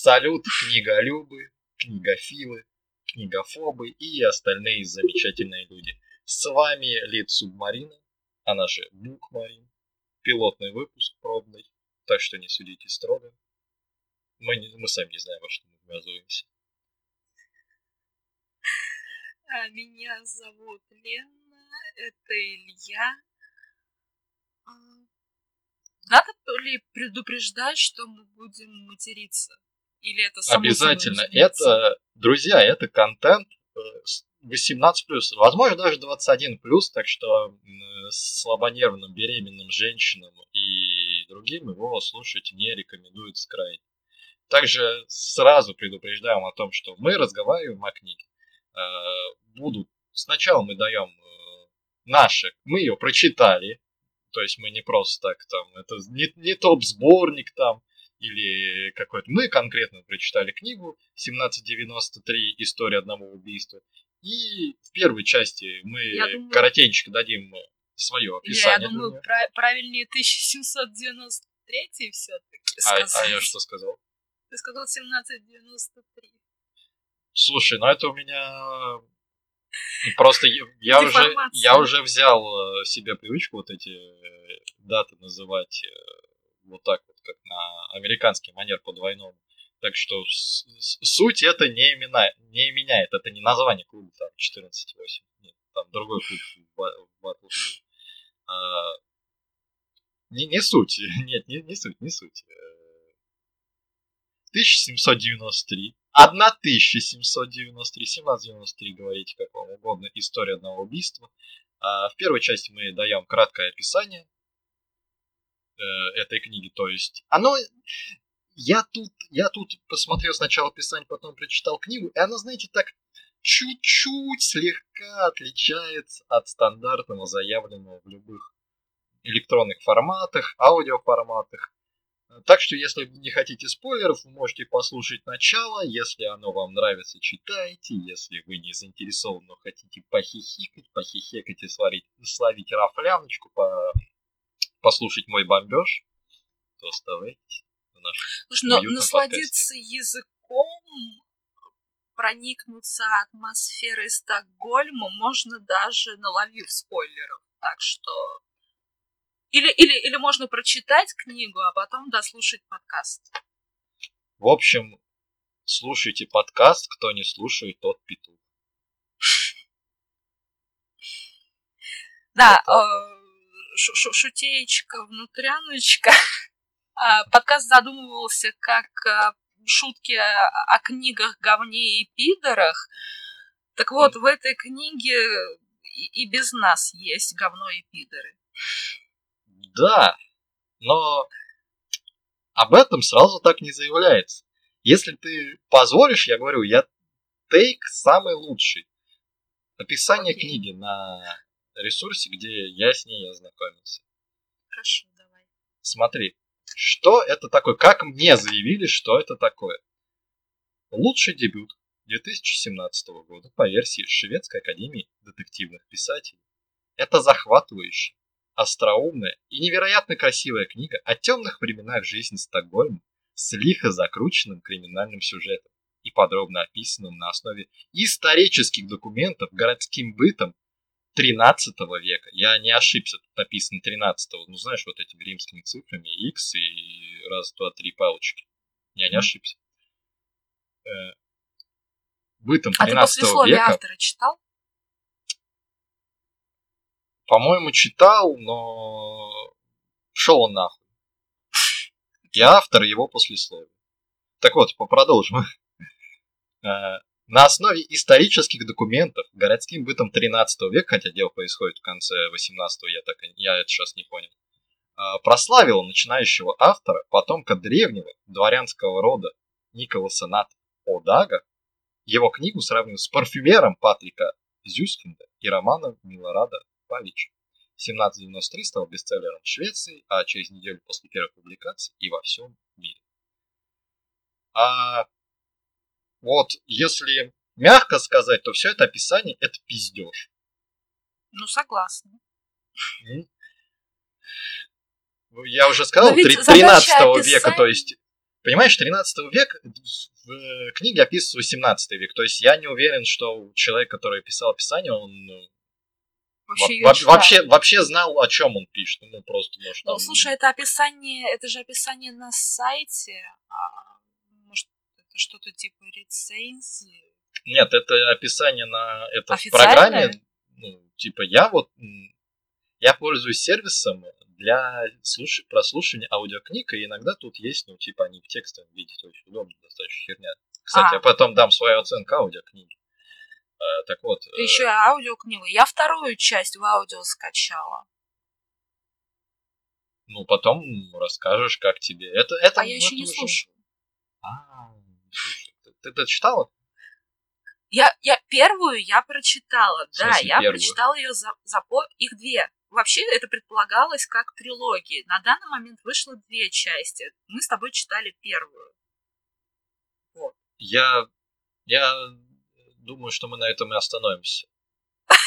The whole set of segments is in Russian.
Салют, книголюбы, книгофилы, книгофобы и остальные замечательные люди. С вами Лид Субмарина, она же Букмарин, пилотный выпуск пробный, так что не судите строго. Мы, не, мы сами не знаем, во что мы ввязываемся. А, меня зовут Лена, это Илья. А, надо ли предупреждать, что мы будем материться? Или это само Обязательно. Это, друзья, это контент 18 э, возможно даже 21 так что слабонервным беременным женщинам и другим его слушать не рекомендуется крайне. Также сразу предупреждаем о том, что мы разговариваем о книге. Э, будут сначала мы даем э, наши, мы ее прочитали, то есть мы не просто так там, это не, не топ-сборник там, или какой-то... Мы конкретно прочитали книгу 1793 «История одного убийства». И в первой части мы думаю... коротенько дадим свое описание. Я, я думаю, прав- правильнее 1793 все-таки сказать. А, а я что сказал? Ты сказал 1793. Слушай, ну это у меня Просто я уже, я уже взял э, себе привычку вот эти э, даты называть э, вот так вот, как на американский манер по двойному. Так что суть это не, имена, не меняет. Это не название клуба там 14-8. Нет, там другой клуб в Battlefield. А, не, не суть. Нет, не, не суть, не суть. 1793. 1793, 1793 говорите, как вам угодно, история одного убийства. А в первой части мы даем краткое описание э, этой книги, то есть оно... Я тут, я тут посмотрел сначала описание, потом прочитал книгу, и оно, знаете, так чуть-чуть слегка отличается от стандартного, заявленного в любых электронных форматах, аудиоформатах. Так что, если не хотите спойлеров, вы можете послушать начало. Если оно вам нравится, читайте. Если вы не заинтересованы, но хотите похихикать, похихикать и сварить, словить рафляночку, по... послушать мой бомбеж, то оставайтесь в нашем Но насладиться подкасте. языком, проникнуться атмосферой Стокгольма можно даже наловив спойлеров. Так что или, или, или можно прочитать книгу, а потом дослушать подкаст. В общем, слушайте подкаст, кто не слушает, тот петух. Да, шутеечка, внутряночка. А, подкаст задумывался как э, шутки о книгах, говне и пидорах. Так вот, в этой книге и без нас есть говно и пидоры. Да, но об этом сразу так не заявляется. Если ты позволишь, я говорю, я тейк самый лучший. Описание okay. книги на ресурсе, где я с ней ознакомился. Хорошо, давай. Смотри, что это такое? Как мне заявили, что это такое? Лучший дебют 2017 года по версии Шведской академии детективных писателей. Это захватывающе, остроумная и невероятно красивая книга о темных временах жизни Стокгольма с лихо закрученным криминальным сюжетом и подробно описанным на основе исторических документов городским бытом 13 века. Я не ошибся, тут написано 13 ну знаешь, вот этими римскими цифрами, x и раз, два, три палочки. Я не ошибся. Э, бытом 13 а ты века. автора читал? По-моему, читал, но шел он нахуй. Я автор его послесловия. Так вот, продолжим. На основе исторических документов городским бытом 13 века, хотя дело происходит в конце 18 я так я это сейчас не понял, э, прославил начинающего автора, потомка древнего дворянского рода Николаса Нат Одага, его книгу сравнивают с парфюмером Патрика Зюскинда и романом Милорада Павич. 1793 стал бестселлером в Швеции, а через неделю после первой публикации и во всем мире. А вот если мягко сказать, то все это описание это пиздеж. Ну, согласна. Я уже сказал, 13 описание... века, то есть Понимаешь, 13 век в книге описывается 18 век. То есть я не уверен, что человек, который писал описание, он ну, вообще, во- вообще, вообще знал, о чем он пишет. Ну, просто, может, ну, там... слушай, это описание, это же описание на сайте. А, что-то типа рецензии? Нет, это описание на это в программе. Ну, типа, я вот я пользуюсь сервисом для слуш... прослушивания аудиокниг, и иногда тут есть, ну, типа, они в текстовом виде, это очень удобно, достаточно херня. Кстати, а. я потом дам свою оценку аудиокниги. А, так вот. Ты э... еще аудиокнигу. Я вторую часть в аудио скачала. Ну, потом расскажешь, как тебе. Это, это, а я еще не слушаю. А, ты, это читала? Я, я первую я прочитала, да, я первую? прочитала ее за, за по... их две. Вообще это предполагалось как трилогия. На данный момент вышло две части. Мы с тобой читали первую. Вот. Я, я думаю, что мы на этом и остановимся.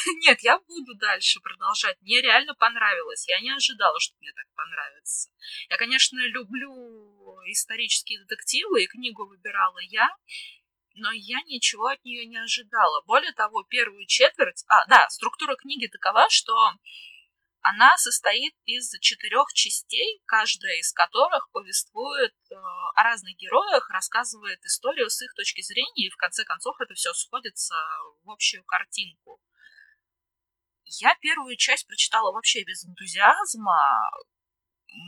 Нет, я буду дальше продолжать. Мне реально понравилось. Я не ожидала, что мне так понравится. Я, конечно, люблю исторические детективы, и книгу выбирала я, но я ничего от нее не ожидала. Более того, первую четверть... А, да, структура книги такова, что она состоит из четырех частей, каждая из которых повествует э, о разных героях, рассказывает историю с их точки зрения, и в конце концов это все сходится в общую картинку. Я первую часть прочитала вообще без энтузиазма.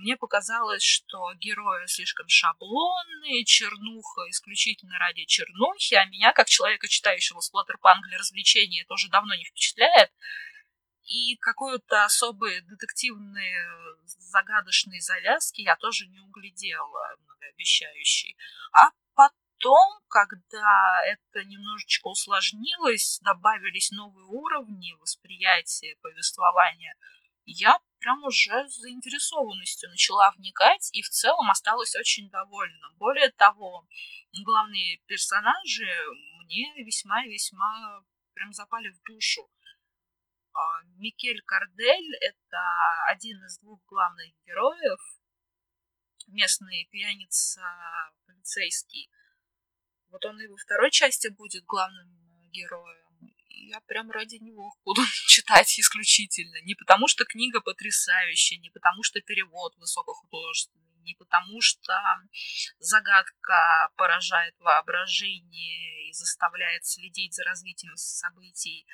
Мне показалось, что герои слишком шаблонные, чернуха исключительно ради чернухи, а меня, как человека, читающего сплаттерпанк для развлечения, тоже давно не впечатляет и какой-то особой детективной загадочной завязки я тоже не углядела многообещающей. А потом, когда это немножечко усложнилось, добавились новые уровни восприятия повествования, я прям уже с заинтересованностью начала вникать и в целом осталась очень довольна. Более того, главные персонажи мне весьма и весьма прям запали в душу. А, Микель Кардель – это один из двух главных героев, местный пьяница полицейский. Вот он и во второй части будет главным героем. И я прям ради него буду читать исключительно. Не потому, что книга потрясающая, не потому, что перевод высокохудожественный, не потому, что загадка поражает воображение и заставляет следить за развитием событий,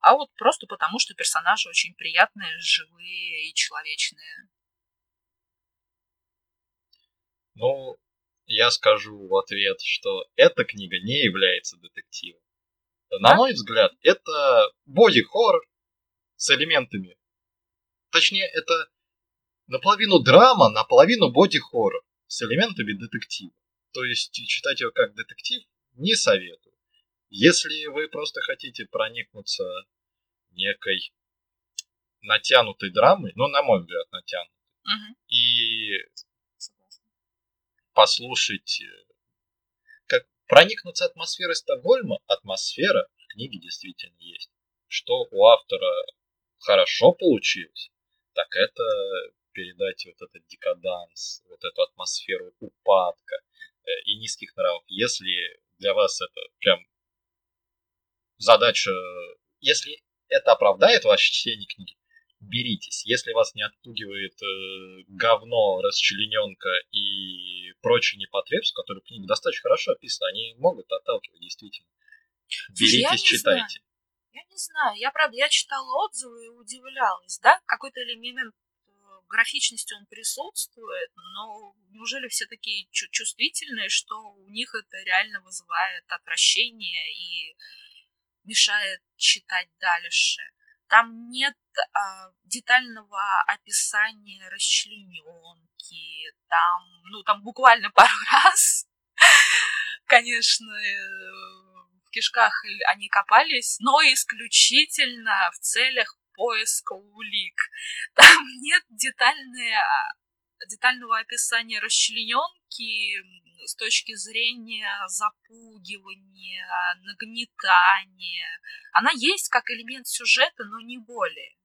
а вот просто потому, что персонажи очень приятные, живые и человечные. Ну, я скажу в ответ, что эта книга не является детективом. На мой взгляд, это боди-хоррор с элементами. Точнее, это наполовину драма, наполовину боди-хоррор с элементами детектива. То есть читать его как детектив не советую. Если вы просто хотите проникнуться некой натянутой драмой, ну, на мой взгляд, натянутой, угу. и послушать, э, как проникнуться атмосферой Стокгольма, атмосфера в книге действительно есть. Что у автора хорошо получилось, так это передать вот этот декаданс, вот эту атмосферу упадка э, и низких нравов. Если для вас это прям задача, если это оправдает ваше чтение книги, беритесь. Если вас не отпугивает э, говно, расчлененка и прочие непотребства, которые в книге достаточно хорошо описаны, они могут отталкивать действительно. Беритесь, читайте. Я не знаю, я правда, я читала отзывы и удивлялась, да, какой-то элемент э, графичности он присутствует, но неужели все такие чувствительные, что у них это реально вызывает отвращение и мешает читать дальше. Там нет а, детального описания расчлененки, там, ну, там буквально пару раз, конечно, э, в кишках они копались, но исключительно в целях поиска улик. Там нет детальной, детального описания расчлененки, с точки зрения запугивания, нагнетания. Она есть как элемент сюжета, но не более.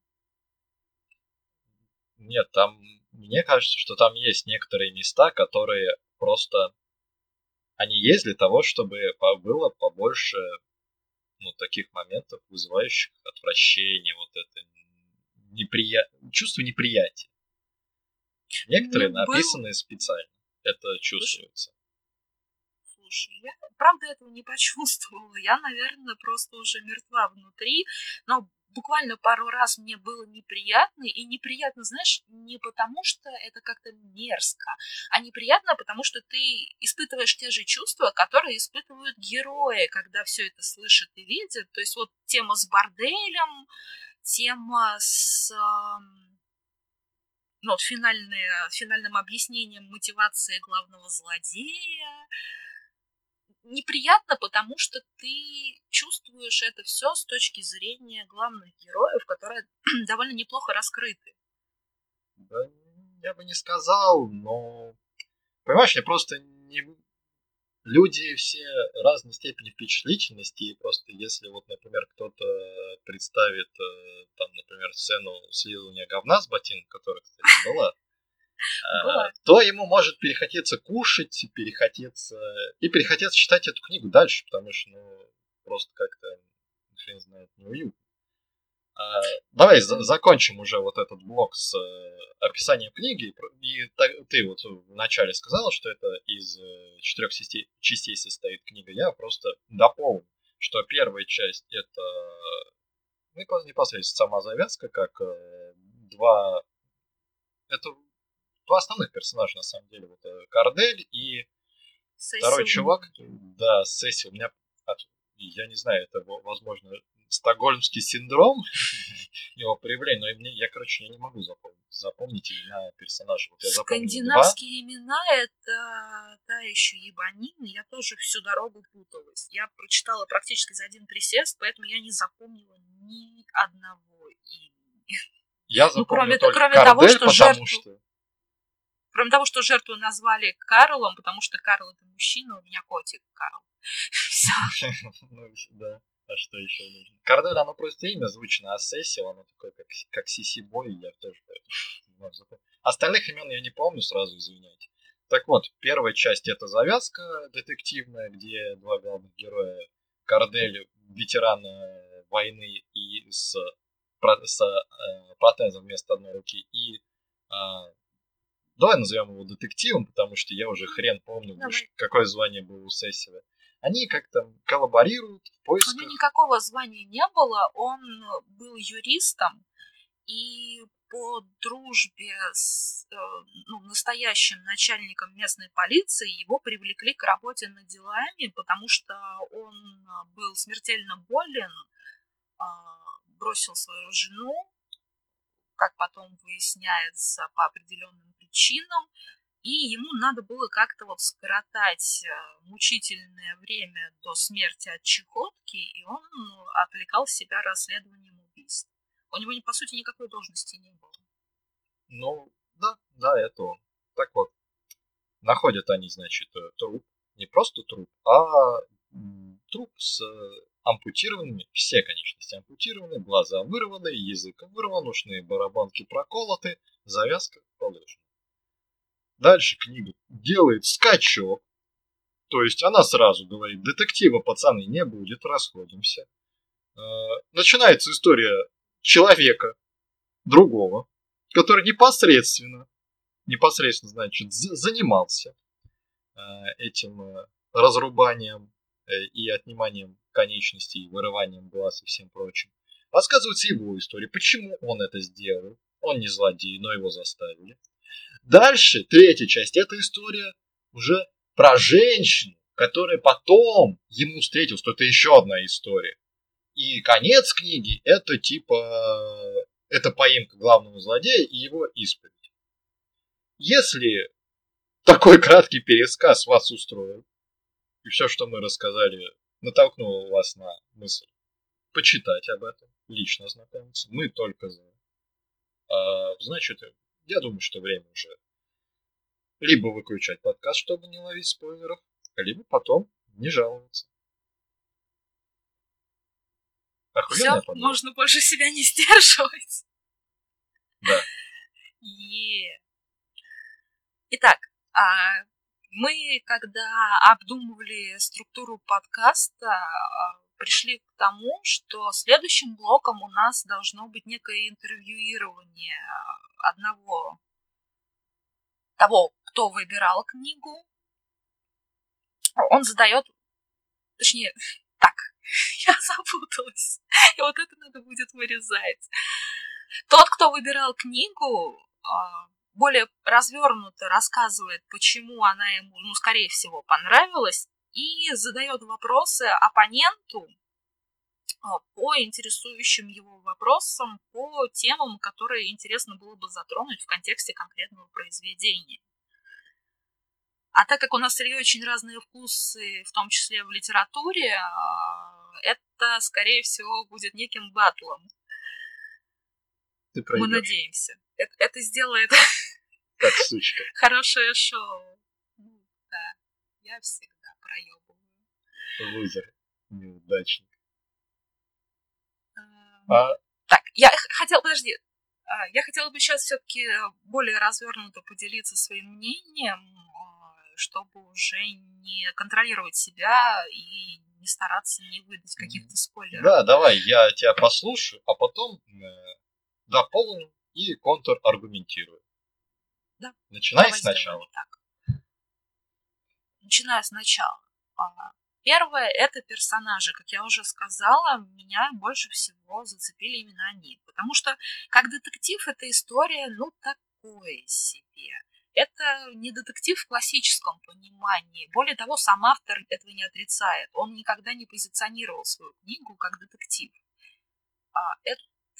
Нет, там, мне кажется, что там есть некоторые места, которые просто они есть для того, чтобы было побольше ну, таких моментов, вызывающих отвращение, вот это неприя... чувство неприятия. Некоторые ну, написаны был... специально. Это чувствуется. Слушай, я правда этого не почувствовала. Я, наверное, просто уже мертва внутри. Но буквально пару раз мне было неприятно, и неприятно, знаешь, не потому, что это как-то мерзко, а неприятно, потому что ты испытываешь те же чувства, которые испытывают герои, когда все это слышат и видят. То есть вот тема с борделем, тема с ну, вот финальное, финальным объяснением мотивации главного злодея, неприятно, потому что ты чувствуешь это все с точки зрения главных героев, которые довольно неплохо раскрыты. Да, я бы не сказал, но... Понимаешь, я просто не... Люди все разной степени впечатлительности, и просто если вот, например, кто-то представит, э, там, например, сцену слизывания говна с ботинок, которая, кстати, была, то ему может перехотеться кушать, перехотеться и перехотеться читать эту книгу дальше, потому что, ну, просто как-то, хрен знает, неуютно. А, давай за закончим уже вот этот блок с э, описанием книги. И ты вот вначале сказала, что это из э, четырех частей, состоит книга. Я просто дополню, что первая часть это ну, непосредственно сама завязка, как э, два... Это два основных персонажа, на самом деле. Вот Кардель и Сесил. второй чувак. Да, Сесси. У меня, я не знаю, это, возможно, стокгольмский синдром его проявление, но мне, я, короче, я не могу запомнить, запомнить имена персонажей. Вот я Скандинавские имена — это та еще ебанина, я тоже всю дорогу путалась. Я прочитала практически за один присест, поэтому я не запомнила ни одного имени. Я запомнил ну, кроме, только кроме Кардель, того, что жертву... что... Кроме того, что жертву назвали Карлом, потому что Карл это мужчина, у меня котик Карл. Ну, да. А что еще нужно? Кардель, оно просто имя звучно, а Сессил, оно такое, как, как Сиси Бой, я тоже Остальных имен я не помню, сразу извиняйте. Так вот, первая часть это завязка детективная, где два главных героя Кардель, ветеран войны и с, с э, протезом вместо одной руки, и э, давай назовем его детективом, потому что я уже хрен помню, какое звание было у Сессила они как-то коллаборируют в поисках... У него никакого звания не было, он был юристом, и по дружбе с э, ну, настоящим начальником местной полиции его привлекли к работе над делами, потому что он был смертельно болен, а, бросил свою жену, как потом выясняется, по определенным причинам, и ему надо было как-то вот скоротать э, мучительное время до смерти от чехотки, и он ну, отвлекал себя расследованием убийств. У него, по сути, никакой должности не было. Ну, да, да, это он. Так вот, находят они, значит, э, труп, не просто труп, а труп с э, ампутированными, все конечности ампутированы, глаза вырваны, язык вырван, ушные барабанки проколоты, завязка положена. Дальше книга делает скачок. То есть она сразу говорит, детектива, пацаны, не будет, расходимся. А, начинается история человека, другого, который непосредственно, непосредственно, значит, занимался а, этим а, разрубанием э, и отниманием конечностей, вырыванием глаз и всем прочим. Рассказывается его история, почему он это сделал. Он не злодей, но его заставили. Дальше, третья часть, это история уже про женщину, которая потом ему встретилась, то это еще одна история. И конец книги это типа, это поимка главного злодея и его исповедь. Если такой краткий пересказ вас устроил, и все, что мы рассказали, натолкнуло вас на мысль почитать об этом, лично ознакомиться, мы только за. А, значит, я думаю, что время уже либо выключать подкаст, чтобы не ловить спойлеров, либо потом не жаловаться. Все, можно больше себя не сдерживать. Да. Е. Итак, а Мы, когда обдумывали структуру подкаста, а, пришли к тому, что следующим блоком у нас должно быть некое интервьюирование одного того, кто выбирал книгу. Он задает, точнее, так, я запуталась. И вот это надо будет вырезать. Тот, кто выбирал книгу, а, более развернуто рассказывает, почему она ему, ну, скорее всего, понравилась, и задает вопросы оппоненту а, по интересующим его вопросам, по темам, которые интересно было бы затронуть в контексте конкретного произведения. А так как у нас с Ильей очень разные вкусы, в том числе в литературе, а, это, скорее всего, будет неким батлом. Ты Мы надеемся. Это, это сделает как сучка. хорошее шоу. Ну, да, я всегда проебываю. Лузер, неудачник. А... Так, я хотела, подожди, а, я хотела бы сейчас все-таки более развернуто поделиться своим мнением чтобы уже не контролировать себя и не стараться не выдать каких-то спойлеров. Да, давай, я тебя послушаю, а потом дополню и контраргументирую. Да. Начинай давай сначала. Так. Начинаю сначала. А, первое – это персонажи. Как я уже сказала, меня больше всего зацепили именно они. Потому что, как детектив, эта история, ну, такое себе это не детектив в классическом понимании. Более того, сам автор этого не отрицает. Он никогда не позиционировал свою книгу как детектив. А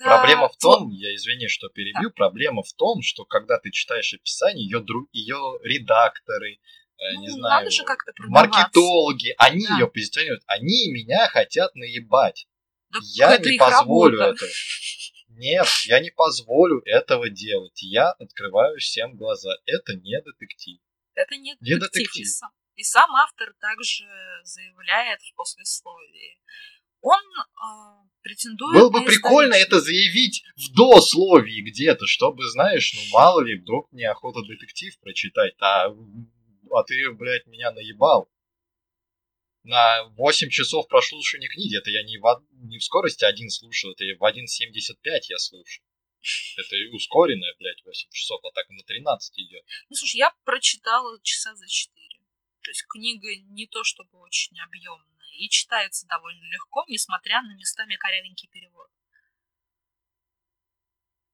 это... Проблема в том, я извини, что перебью, да. проблема в том, что когда ты читаешь описание, ее, друг, ее редакторы, э, ну, не знаю, маркетологи, они да. ее позиционируют, они меня хотят наебать. Да я не позволю работа. этого. Нет, я не позволю этого делать. Я открываю всем глаза. Это не детектив. Это не, не детектив. детектив. И, сам, и сам автор также заявляет в послесловии. Он э, претендует Было бы прикольно это заявить в дословии где-то, чтобы, знаешь, ну мало ли, вдруг мне охота детектив прочитать, а, а ты, блядь, меня наебал на 8 часов прослушивания книги. Это я не в, не в скорости один слушаю, это в 1.75 я слушаю. Это и ускоренное, блядь, 8 часов, а так и на 13 идет. Ну, слушай, я прочитала часа за 4. То есть книга не то чтобы очень объемная и читается довольно легко, несмотря на местами корявенький перевод.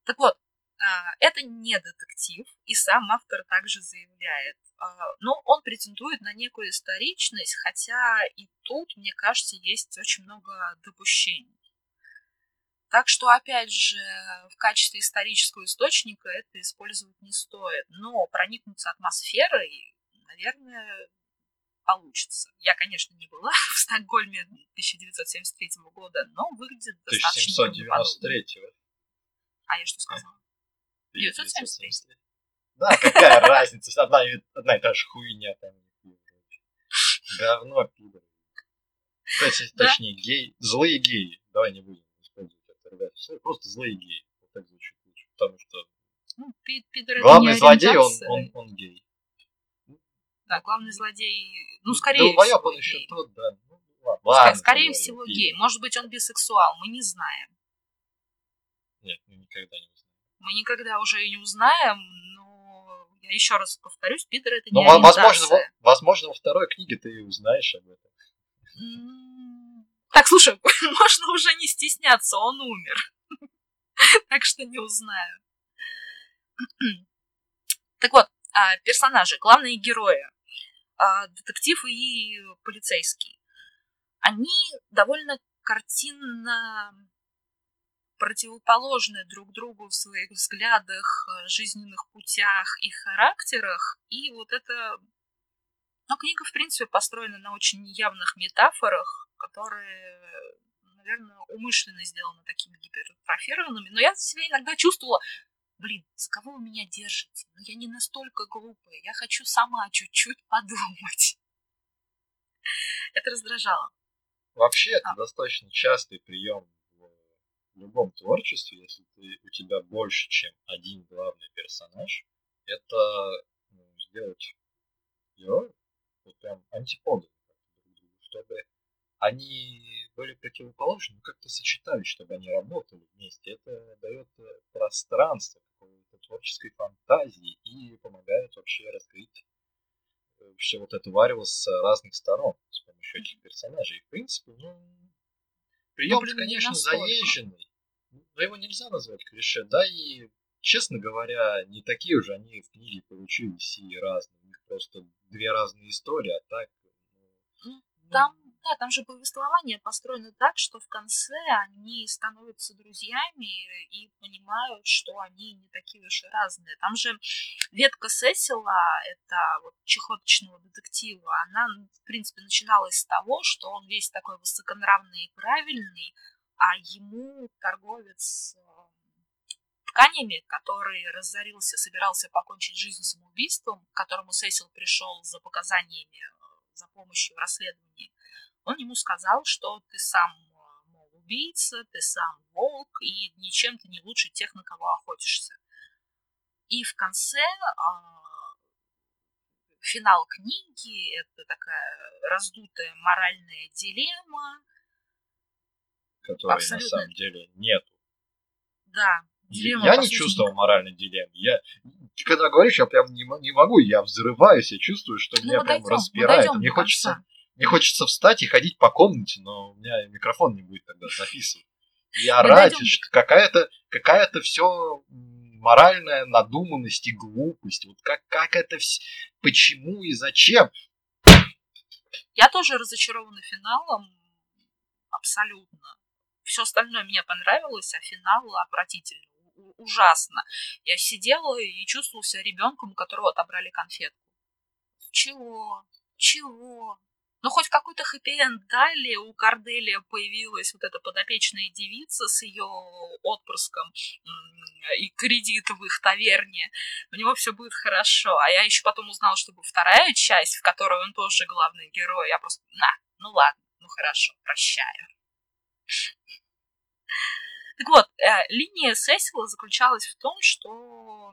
Так вот, а, это не детектив, и сам автор также заявляет. А, но он претендует на некую историчность, хотя и тут, мне кажется, есть очень много допущений. Так что, опять же, в качестве исторического источника это использовать не стоит. Но проникнуться атмосферой, наверное, получится. Я, конечно, не была в Стокгольме 1973 года, но выглядит достаточно 1793 А я что сказала? 973. Да, какая разница, одна, одна и та же хуйня там. Говно, пидор. Точнее, да? точнее, гей, злые геи. Давай не будем использовать это, ребята. Просто злые геи. Вот так звучит лучше. Потому что ну, пидор главный злодей, он, он, он гей. Да, главный злодей, ну, скорее да, всего, он еще тот, да. Ну, ладно, скорее всего, гей. Может быть, он бисексуал, мы не знаем. Нет, мы никогда не узнаем. Мы никогда уже и не узнаем, я еще раз повторюсь, Питер это ну, не Но, возможно, возможно, во второй книге ты узнаешь об этом. Так, слушай, можно уже не стесняться, он умер. так что не узнаю. так вот, а, персонажи, главные герои, детектив и полицейский, они довольно картинно противоположны друг другу в своих взглядах, э, жизненных путях и характерах. И вот это... Но ну, книга, в принципе, построена на очень явных метафорах, которые, наверное, умышленно сделаны такими гипертрофированными. Но я себя иногда чувствовала, блин, за кого вы меня держите? Ну, я не настолько глупая, я хочу сама чуть-чуть подумать. Это раздражало. Вообще, это а. достаточно частый прием в любом творчестве, если ты, у тебя больше, чем один главный персонаж, это ну, сделать героев, вот прям антиподы друг другу, чтобы они были противоположны, но как-то сочетались, чтобы они работали вместе. Это дает э, пространство какой-то творческой фантазии и помогает вообще раскрыть э, все вот это варево с разных сторон с помощью этих персонажей. В принципе, ну, прием, ну, конечно, заезженный, но его нельзя назвать клише, да, и, честно говоря, не такие уже они в книге получились и разные, у них просто две разные истории, а так... Ну, там да, там же повествование построено так, что в конце они становятся друзьями и понимают, что они не такие уж и разные. Там же ветка Сесила, это вот чехоточного детектива, она, в принципе, начиналась с того, что он весь такой высоконравный и правильный, а ему торговец э, тканями, который разорился, собирался покончить жизнь самоубийством, к которому Сесил пришел за показаниями, э, за помощью в расследовании, он ему сказал, что ты сам, мол, убийца, ты сам волк, и ничем ты не лучше тех, на кого охотишься. И в конце а, финал книги — это такая раздутая моральная дилемма. Которой Абсолютно... на самом деле нету. Да. Дилемма, я не чувствовал моральной дилеммы. Я, когда говоришь, я прям не, не могу, я взрываюсь, я чувствую, что ну, меня прям дойдем, распирает. Мне хочется, мне хочется встать и ходить по комнате, но у меня микрофон не будет тогда записывать. И орать, что какая-то какая-то все моральная надуманность и глупость. Вот как, как это все... Почему и зачем? Я тоже разочарована финалом. Абсолютно. Все остальное мне понравилось, а финал отвратительный. Ужасно. Я сидела и чувствовала себя ребенком, у которого отобрали конфетку. Чего? Чего? Ну, хоть какой-то хэппи-энд дали, у Корделия появилась вот эта подопечная девица с ее отпрыском и кредит в их таверне. У него все будет хорошо. А я еще потом узнала, что будет вторая часть, в которой он тоже главный герой. Я просто, на, ну ладно, ну хорошо, прощаю. Так вот, э, линия Сесила заключалась в том, что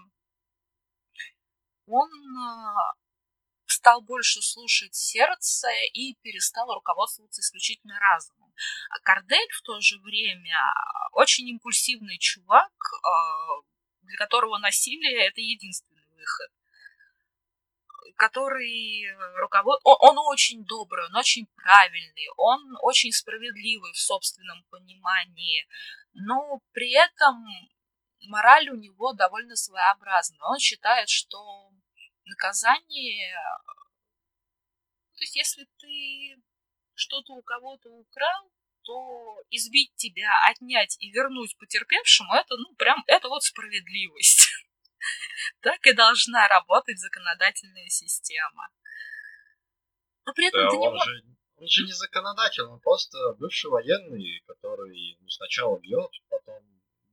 он э, стал больше слушать сердце и перестал руководствоваться исключительно разумом. А Кардель в то же время очень импульсивный чувак, а, для которого насилие – это единственный выход который руковод... он, он очень добрый, он очень правильный, он очень справедливый в собственном понимании, но при этом мораль у него довольно своеобразная. Он считает, что наказание... То есть, если ты что-то у кого-то украл, то избить тебя, отнять и вернуть потерпевшему, это, ну, прям, это вот справедливость. Так и должна работать законодательная система. Но при этом да, ты не он, же, он же не законодатель, он просто бывший военный, который ну, сначала бьет, потом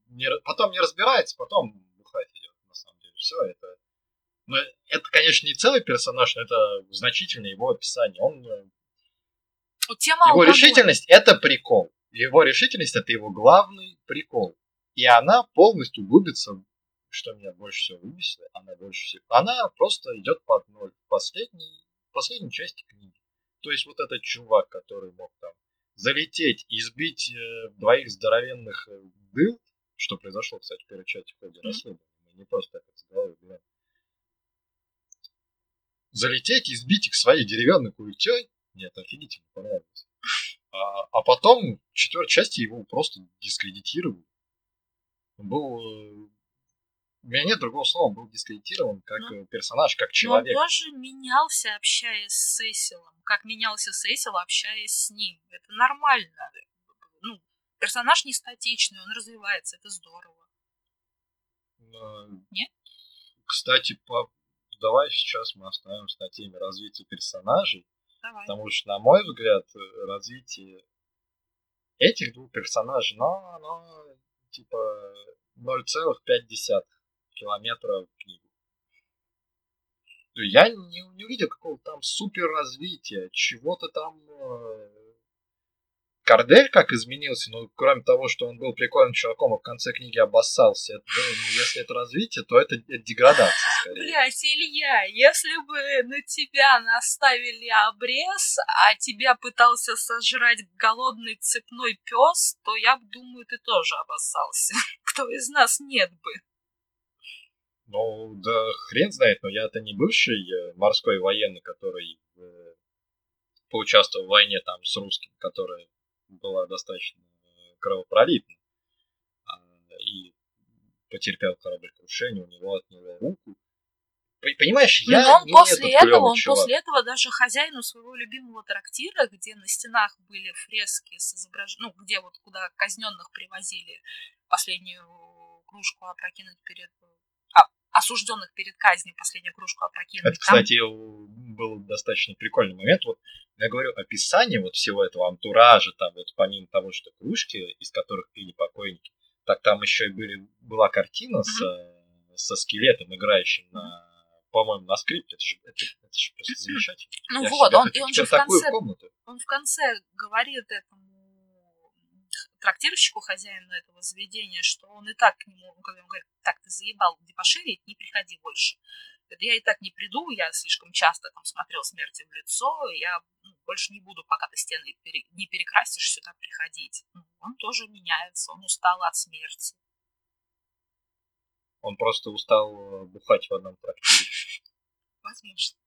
не, потом не разбирается, потом бухать идет, на самом деле. Все, это но это, конечно, не целый персонаж, но это значительное его описание. Он... Э, Тема его решительность – это прикол. Его решительность – это его главный прикол. И она полностью губится, что меня больше всего выбесило, она больше всего... Она просто идет под ноль в последней, последней части книги. То есть вот этот чувак, который мог там залететь и сбить э, двоих здоровенных э, дыл, что произошло, кстати, в первой части в ходе расследования, не просто так головой убиваем, залететь и сбить их своей деревянной культей. Мне это офигительно понравилось. А, а потом в четвертой части его просто дискредитировали. Он был... Э, у меня нет другого слова, он был дискредитирован как ну, персонаж, как человек. Но он тоже менялся, общаясь с Сесилом. Как менялся Сесил, общаясь с ним. Это нормально. Ну, персонаж не статичный, он развивается, это здорово. Но... Нет? Кстати, по давай сейчас мы остановимся на теме развития персонажей. Давай. Потому что, на мой взгляд, развитие этих двух персонажей, но оно типа 0,5 километра в книгу. Я не, не увидел какого-то там супер развития, чего-то там э, Кардель как изменился, ну, кроме того, что он был прикольным чуваком, а в конце книги обоссался, это, ну, если это развитие, то это, это деградация скорее. Блять, Илья, если бы на тебя наставили обрез, а тебя пытался сожрать голодный цепной пес, то я думаю, ты тоже обоссался. Кто из нас нет бы? Ну, да хрен знает, но я-то не бывший э, морской военный, который э, поучаствовал в войне там с русским, которая была достаточно э, кровопролитной. А, и потерпел кораблекрушение, у него отняло руку. Понимаешь, я Но он после этого, он чувак. после этого даже хозяину своего любимого трактира, где на стенах были фрески с изображением, ну, где вот куда казненных привозили последнюю кружку опрокинуть перед осужденных перед казнью последнюю кружку опрокинуть. Это, кстати, был достаточно прикольный момент. Вот я говорю, описание вот всего этого антуража, там вот помимо того, что кружки, из которых пили покойники, так там еще и были, была картина mm-hmm. со, со скелетом, играющим на по-моему, на скрипте. Это же, это, это же просто замечательно. Ну Я вот, он, и он же в конце, он в конце говорит этому трактирщику, хозяину этого заведения, что он и так к нему, ну, когда он говорит, так, ты заебал дебоширить, не приходи больше. Я и так не приду, я слишком часто там смотрел смерти в лицо, я ну, больше не буду, пока ты стены не перекрасишь, сюда приходить. Ну, он тоже меняется, он устал от смерти. Он просто устал бухать в одном трактире. Возможно.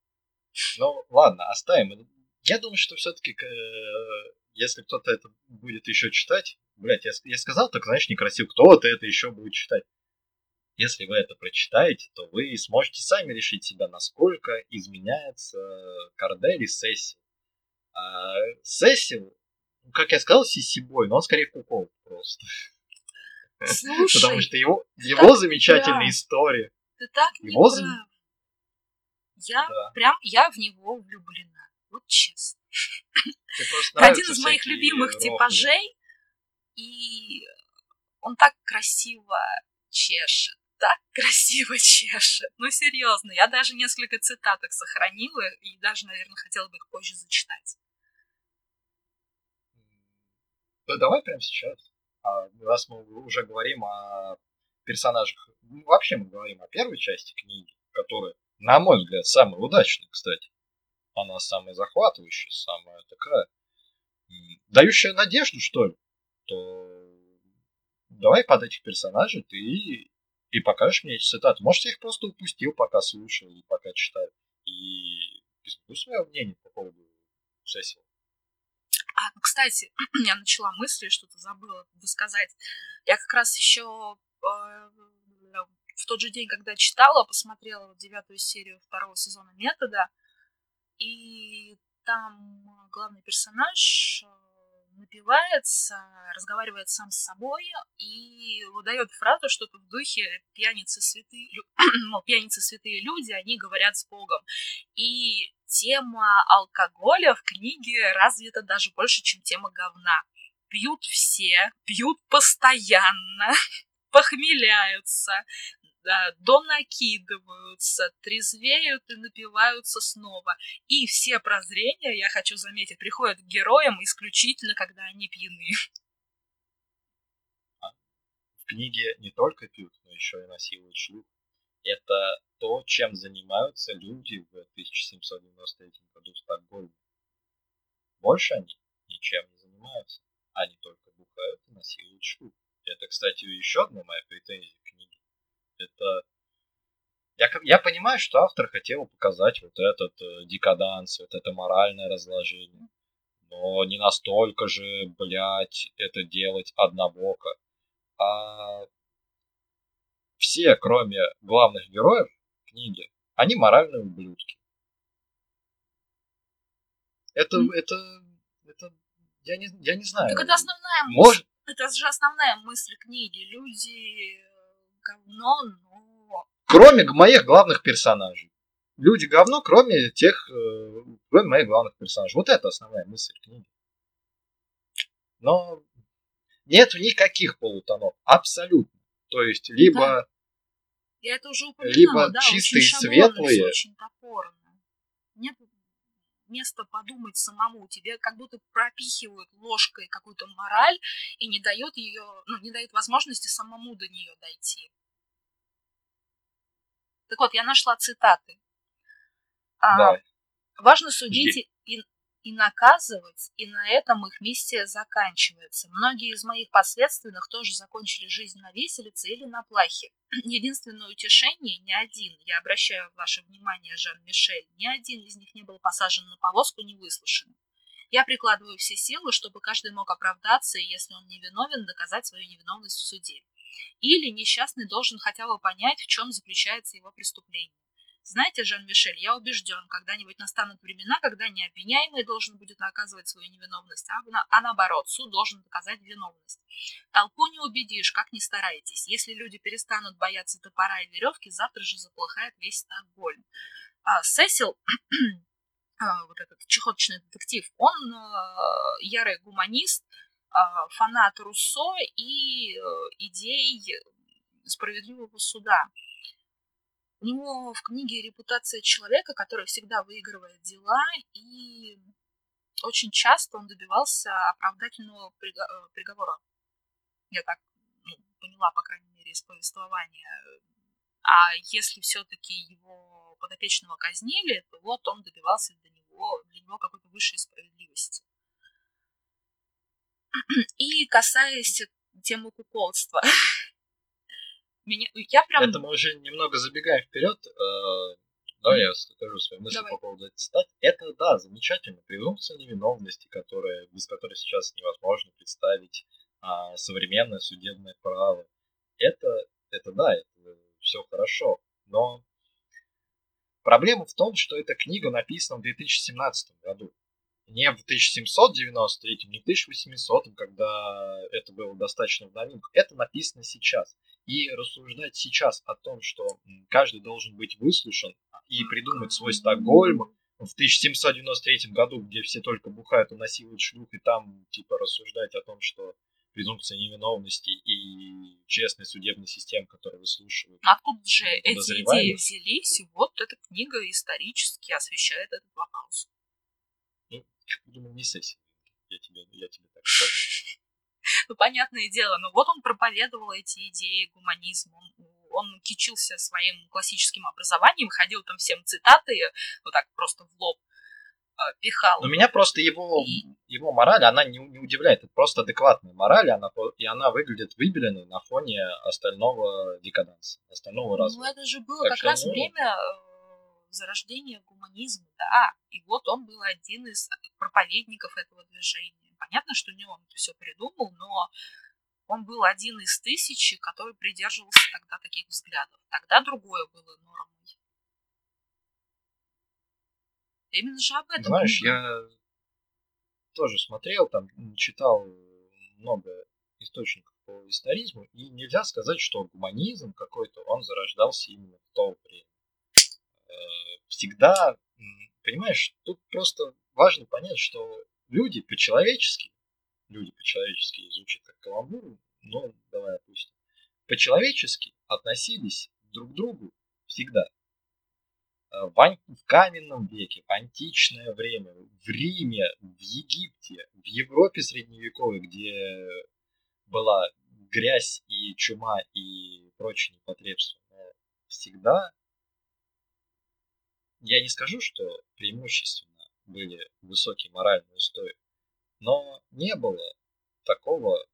Ну, ладно, оставим. Я думаю, что все-таки, э, если кто-то это будет еще читать, блядь, я, я сказал, так значит некрасиво, кто-то это еще будет читать. Если вы это прочитаете, то вы сможете сами решить себя, насколько изменяется Кардель и Сесси. А Сесси, как я сказал, Сисибой, но он скорее кукол просто. Слушай, Потому что его, его замечательная история. Ты так Его не зам- прав. Я Да. прям, я в него влюблена. Вот честно. Один из моих любимых рофлы. типажей. И он так красиво чешет. Так красиво чешет. Ну, серьезно, я даже несколько цитаток сохранила и даже, наверное, хотела бы их позже зачитать. Да давай прямо сейчас. А, раз мы уже говорим о персонажах, ну, вообще мы говорим о первой части книги, которая, на мой взгляд, самая удачная, кстати. Она самая захватывающая, самая такая, дающая надежду, что ли. То давай под этих персонажей ты и, и покажешь мне эти цитаты. Может, я их просто упустил, пока слушал и пока читаю. И изменю свое мнение по поводу сессии. А, ну, кстати, я начала мысли, что-то забыла досказать. Я как раз еще в тот же день, когда читала, посмотрела девятую серию второго сезона Метода, и там главный персонаж э, напивается, разговаривает сам с собой и выдает фразу что-то в духе пьяницы святые, ну, пьяницы святые люди, они говорят с Богом. И тема алкоголя в книге развита даже больше, чем тема говна. Пьют все, пьют постоянно, похмеляются, да, донакидываются, трезвеют и напиваются снова. И все прозрения, я хочу заметить, приходят к героям исключительно, когда они пьяны. в книге не только пьют, но еще и насилуют шлюх. Это то, чем занимаются люди в 1793 году в Стокгольме. Больше они ничем не занимаются. Они только бухают и насилуют шлюх. Это, кстати, еще одна моя претензия. Это... Я, я понимаю, что автор хотел показать вот этот э, декаданс, вот это моральное разложение. Но не настолько же, блядь, это делать однобоко а все, кроме главных героев книги, они моральные ублюдки. Это, Мгм. это, это, я не, я не знаю. Так это основная мысль. Может, Это же основная мысль книги. Люди говно, но... кроме моих главных персонажей. Люди говно, кроме тех, э, кроме моих главных персонажей. Вот это основная мысль книги. Но нет никаких полутонов. Абсолютно. То есть, либо Я это уже упоминала, Либо да, чистые, очень светлые. очень топорно. Нет, место подумать самому. Тебе как будто пропихивают ложкой какую-то мораль и не дает ее, ну, не дает возможности самому до нее дойти. Так вот, я нашла цитаты. А, Важно судить и, и наказывать, и на этом их миссия заканчивается. Многие из моих последственных тоже закончили жизнь на виселице или на плахе. Единственное утешение, ни один, я обращаю ваше внимание, Жан-Мишель, ни один из них не был посажен на повозку невыслушанным. Я прикладываю все силы, чтобы каждый мог оправдаться, и если он невиновен, доказать свою невиновность в суде. Или несчастный должен хотя бы понять, в чем заключается его преступление. Знаете, Жан-Мишель, я убежден, когда-нибудь настанут времена, когда не обвиняемый должен будет наказывать свою невиновность, а, на, а наоборот, суд должен доказать виновность. Толпу не убедишь, как ни старайтесь. Если люди перестанут бояться топора и веревки, завтра же заплохает весь Стокгольм. А, Сесил, а, вот этот чехоточный детектив, он а, ярый гуманист, а, фанат Руссо и а, идей справедливого суда. У него в книге репутация человека, который всегда выигрывает дела, и очень часто он добивался оправдательного э, приговора. Я так ну, поняла, по крайней мере, из повествования. А если все-таки его подопечного казнили, то вот он добивался для него, для него какой-то высшей справедливости. И касаясь темы куколства. Меня, я прям... Это мы уже немного забегаем вперед. Э, да, я скажу свою мысль Давай. по поводу этой цитаты. Это, да, замечательно. Презумпция невиновности, которая, без которой сейчас невозможно представить а, современное судебное право. Это, это да, это все хорошо. Но проблема в том, что эта книга написана в 2017 году. Не в 1793, не в 1800, когда это было достаточно в новинку. Это написано сейчас. И рассуждать сейчас о том, что каждый должен быть выслушан и придумать свой Стокгольм в 1793 году, где все только бухают и насилуют шлюх, и там типа рассуждать о том, что презумпция невиновности и честная судебная система, которая выслушивает. Откуда же эти идеи взялись? Вот эта книга исторически освещает этот вопрос. Ну, думаю, не сессия. Я тебе, я тебе так скажу. ну, понятное дело, но вот он проповедовал эти идеи, гуманизм, он, он кичился своим классическим образованием, ходил там всем цитаты, вот так просто в лоб э, пихал. Но меня просто его, его мораль, она не, не удивляет, это просто адекватная мораль, она, и она выглядит выбеленной на фоне остального декаданса, остального раза. Ну это же было так как раз ну... время зарождения гуманизма, да, и вот он был один из проповедников этого движения. Понятно, что не он это все придумал, но он был один из тысячи, который придерживался тогда таких взглядов. Тогда другое было нормой. Именно же об этом. Знаешь, я тоже смотрел, там читал много источников по историзму, и нельзя сказать, что гуманизм какой-то, он зарождался именно в то время. Э, всегда, понимаешь, тут просто важно понять, что люди по-человечески, люди по-человечески звучит как каламбур, но давай опустим, по-человечески относились друг к другу всегда. Э, в каменном веке, в античное время, в Риме, в Египте, в Европе средневековой, где была грязь и чума и прочие непотребства, всегда, я не скажу, что преимущественно были высокие моральные устои. Но не было такого,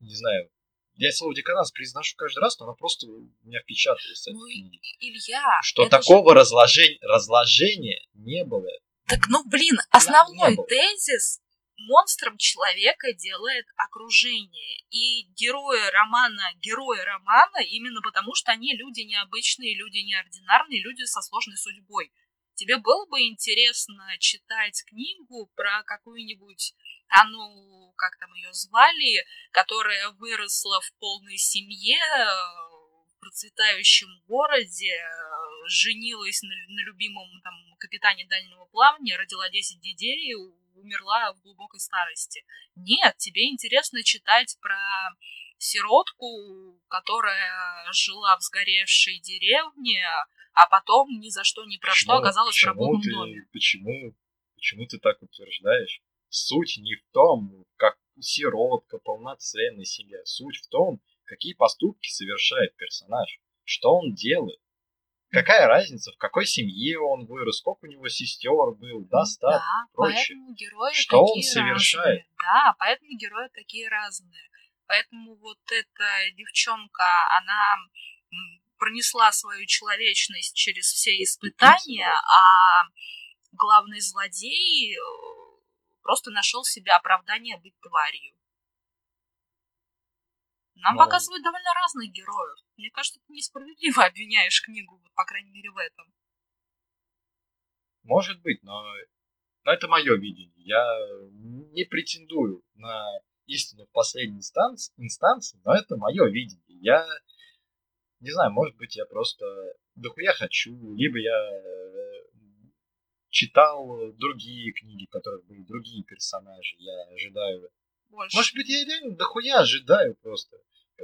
не знаю, я слово деканас произношу каждый раз, но оно просто у меня впечаталось. Ну, Илья, что такого же... разложения, разложения не было. Так, ну, блин, основной тезис монстром человека делает окружение. И герои романа, герои романа именно потому, что они люди необычные, люди неординарные, люди со сложной судьбой. Тебе было бы интересно читать книгу про какую-нибудь Анну, как там ее звали, которая выросла в полной семье, в процветающем городе, женилась на, на любимом там капитане дальнего плавания, родила 10 детей умерла в глубокой старости. Нет, тебе интересно читать про сиротку, которая жила в сгоревшей деревне, а потом ни за что, ни про Почему- что оказалась в почему работном ты, доме. Почему, почему ты так утверждаешь? Суть не в том, как сиротка, полноценный себе. Суть в том, какие поступки совершает персонаж, что он делает. Какая разница, в какой семье он вырос, сколько у него сестер был, достаток. Да, прочее. поэтому герои Что он такие совершает? разные. Да, поэтому герои такие разные. Поэтому вот эта девчонка, она пронесла свою человечность через все испытания, а главный злодей э, просто нашел себе оправдание быть тварью. Нам Ну. показывают довольно разных героев. Мне кажется, ты несправедливо обвиняешь книгу, вот, по крайней мере, в этом. Может быть, но, но это мое видение. Я не претендую на истину в последней инстанции, инстанции, но это мое видение. Я не знаю, может быть, я просто дохуя хочу, либо я э, читал другие книги, в которых были другие персонажи, я ожидаю. Больше. Может быть, я реально дохуя ожидаю просто.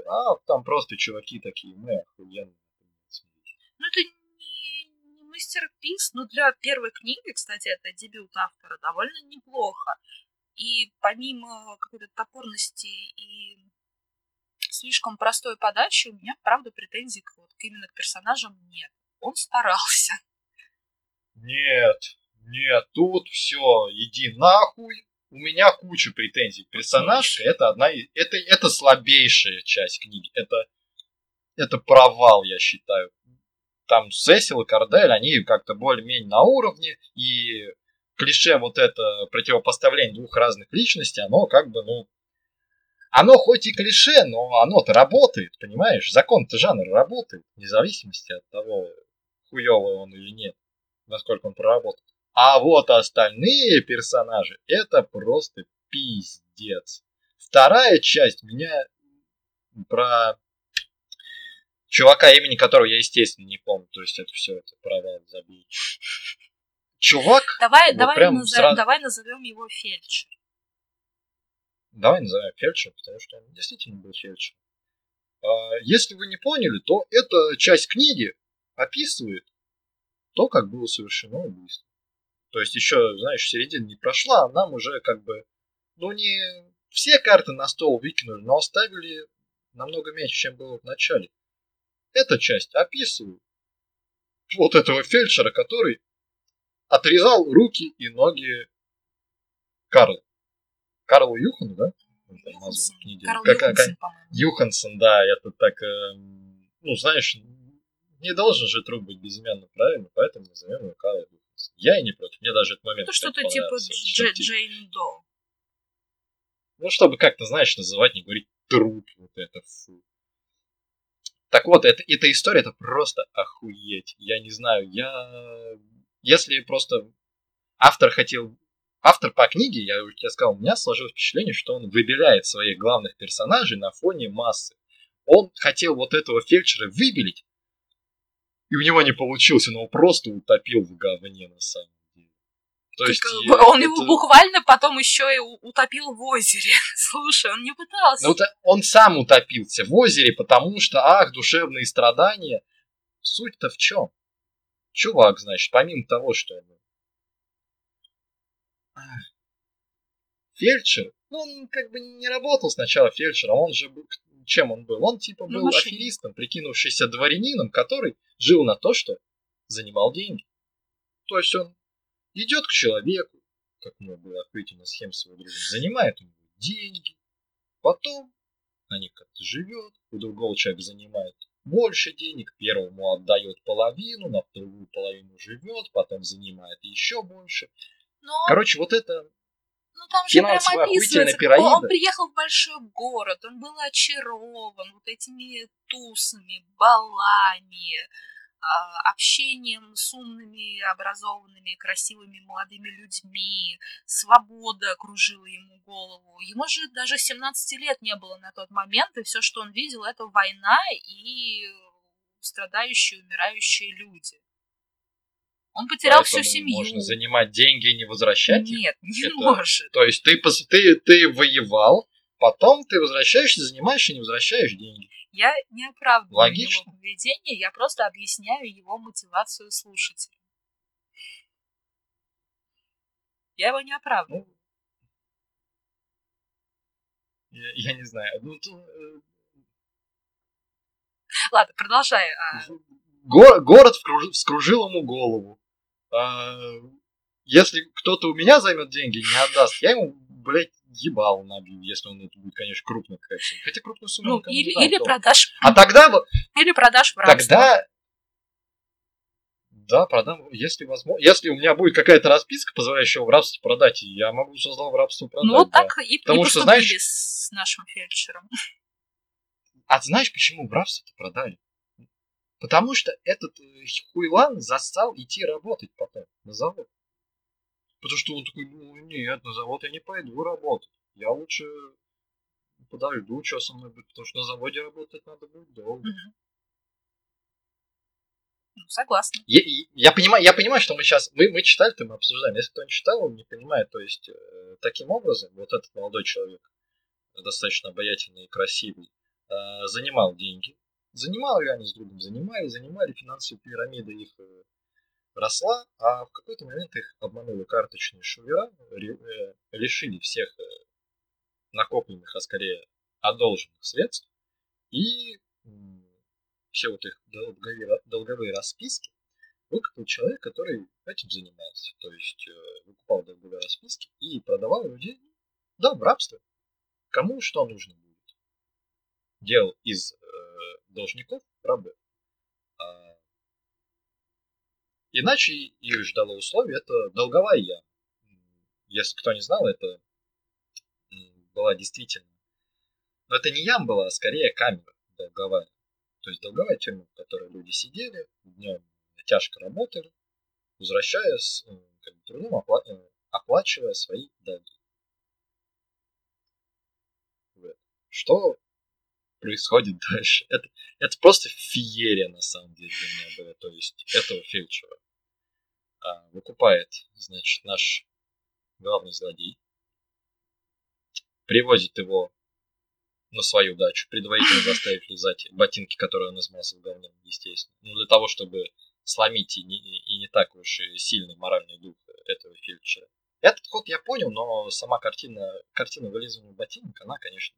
А там просто чуваки такие, мы охуенные. Ну, это не, не мастерпис, но для первой книги, кстати, это дебют автора, довольно неплохо. И помимо какой-то топорности и слишком простой подачи, у меня, правда, претензий к, вот, к именно к персонажам нет. Он старался. Нет, нет, тут все, иди нахуй. У меня куча претензий. Персонажка это одна из... Это, это слабейшая часть книги. Это, это провал, я считаю. Там Сесил и Кардель, они как-то более-менее на уровне. И клише вот это противопоставление двух разных личностей, оно как бы, ну... Оно хоть и клише, но оно-то работает, понимаешь? Закон-то жанра работает, вне зависимости от того, хуёвый он или нет насколько он проработал. А вот остальные персонажи, это просто пиздец. Вторая часть меня про чувака, имени которого я, естественно, не помню. То есть это все, это провал забить. Чувак, Давай, Вот давай, прям назов- сразу- давай назовем его фельдшер. давай назовем фельдшер, потому что он действительно был фельдшер. А, Если вы не поняли, то эта часть книги описывает то, как было совершено убийство. То есть еще, знаешь, середина не прошла, а нам уже как бы, ну не все карты на стол выкинули, но оставили намного меньше, чем было в начале. Эта часть описывает вот этого фельдшера, который отрезал руки и ноги Карла. Карл Юхан, да? Юхансон. Карл Как- как- Юхансон, по-моему. Юхансон, да, это так, эм, ну, знаешь, не должен же труп быть безымянным, правильно? Поэтому назовем его Карл Юхансон. Я и не против, мне даже этот момент кстати, что-то типа. Дж- Джейн До. Ну, чтобы как-то, знаешь, называть, не говорить труп, вот это фу. Так вот, это, эта история, это просто охуеть. Я не знаю, я... Если просто автор хотел... Автор по книге, я уже тебе сказал, у меня сложилось впечатление, что он выбеляет своих главных персонажей на фоне массы. Он хотел вот этого фельдшера выбелить, и у него не получилось, он его просто утопил в говне на самом деле. То Так, есть, э, он его это- буквально потом еще и утопил в озере. Слушай, он не пытался. Ну, вот он сам утопился в озере, потому что, ах, душевные страдания. Суть-то в чем? Чувак, значит, помимо того, что он фельдшер, ну, он как бы не работал сначала фельдшером, он же был, чем он был? Он типа Ну, был мошенник. аферистом, прикинувшийся дворянином, который жил на то, что занимал деньги. То есть он идет к человеку, как у него была охуительная схема с его другом, занимает у него деньги, потом на них как-то живет, у другого человека занимает больше денег, первому отдает половину, на вторую половину живет, потом занимает еще больше. Но, Короче, вот это ну там же прям финансовая охуительная описывается. пирамида. Он, приехал в большой город, он был очарован вот этими тусами, балами, а, общением с умными, образованными, красивыми молодыми людьми. Свобода окружила ему голову. Ему же даже 17 лет не было на тот момент, и все, что он видел, это война и страдающие, умирающие люди. Он потерял всю поэтому семью. можно занимать деньги и не возвращать их. Нет, не Это- может. То есть ты, ты, ты воевал, потом ты возвращаешься, занимаешь и не возвращаешь деньги. Я не оправдываю Логично. его поведение, я просто объясняю его мотивацию слушателя. Я его не оправдываю. Ну, я, я не знаю. Ну, то, э, Ладно, продолжай. а, го- город вкруж- вскружил ему голову. А, если кто-то у меня займет деньги и не отдаст, я ему, блядь, ебал набью, если он это будет, конечно, крупная какая-то сумма. Хотя крупную сумму ну, никому не или, дам, или то. продашь, А тогда вот, или продашь в рабство. тогда... Да, продам, если возможно. Если у меня будет какая-то расписка, позволяющая в рабство продать, я могу создал в рабство продать. Ну, вот да. так и, и Потому что, поступили знаешь- с нашим фельдшером. А знаешь, почему в рабство продали? Потому что этот э, хуйлан застал идти работать потом на завод. Потому что он такой, ну нет, на завод я не пойду работать. Я лучше подожду, что со мной будет, потому что на заводе работать надо будет долго. Ну, согласна. Я, я, понимаю, я понимаю, что мы сейчас, мы, мы читали, то мы обсуждаем. Если кто не читал, он не понимает. То есть, э, таким образом, вот этот молодой человек, достаточно обаятельный и красивый, э, занимал деньги. Занимали они с другом, занимали, занимали, финансовая пирамида их э, росла, а в какой-то момент их обманули карточные шулера, э, лишили всех э, накопленных, а скорее одолженных средств, и все вот их долговые, долговые расписки выкупил человек, который этим занимается. То есть выкупал долговые расписки и продавал людей, да, в рабство. Кому что нужно будет. Делал из должников рабы. А, иначе их ждало условие, это долговая яма. Если кто не знал, это была действительно... Но это не ям была, а скорее камера долговая. То есть долговая тюрьма, в которой люди сидели, днем тяжко работали, возвращаясь как бы, трудом, опла- оплачивая свои долги. Что происходит дальше? Это, это просто феерия, на самом деле, для меня было. То есть этого фельдшера а, выкупает, значит, наш главный злодей, привозит его на свою дачу, предварительно заставив лизать ботинки, которые он измазал говном, естественно. Ну, для того, чтобы сломить и не, и не так уж и сильный моральный дух этого фельдшера. Этот ход я понял, но сама картина, картина вылизывания ботинок, она, конечно,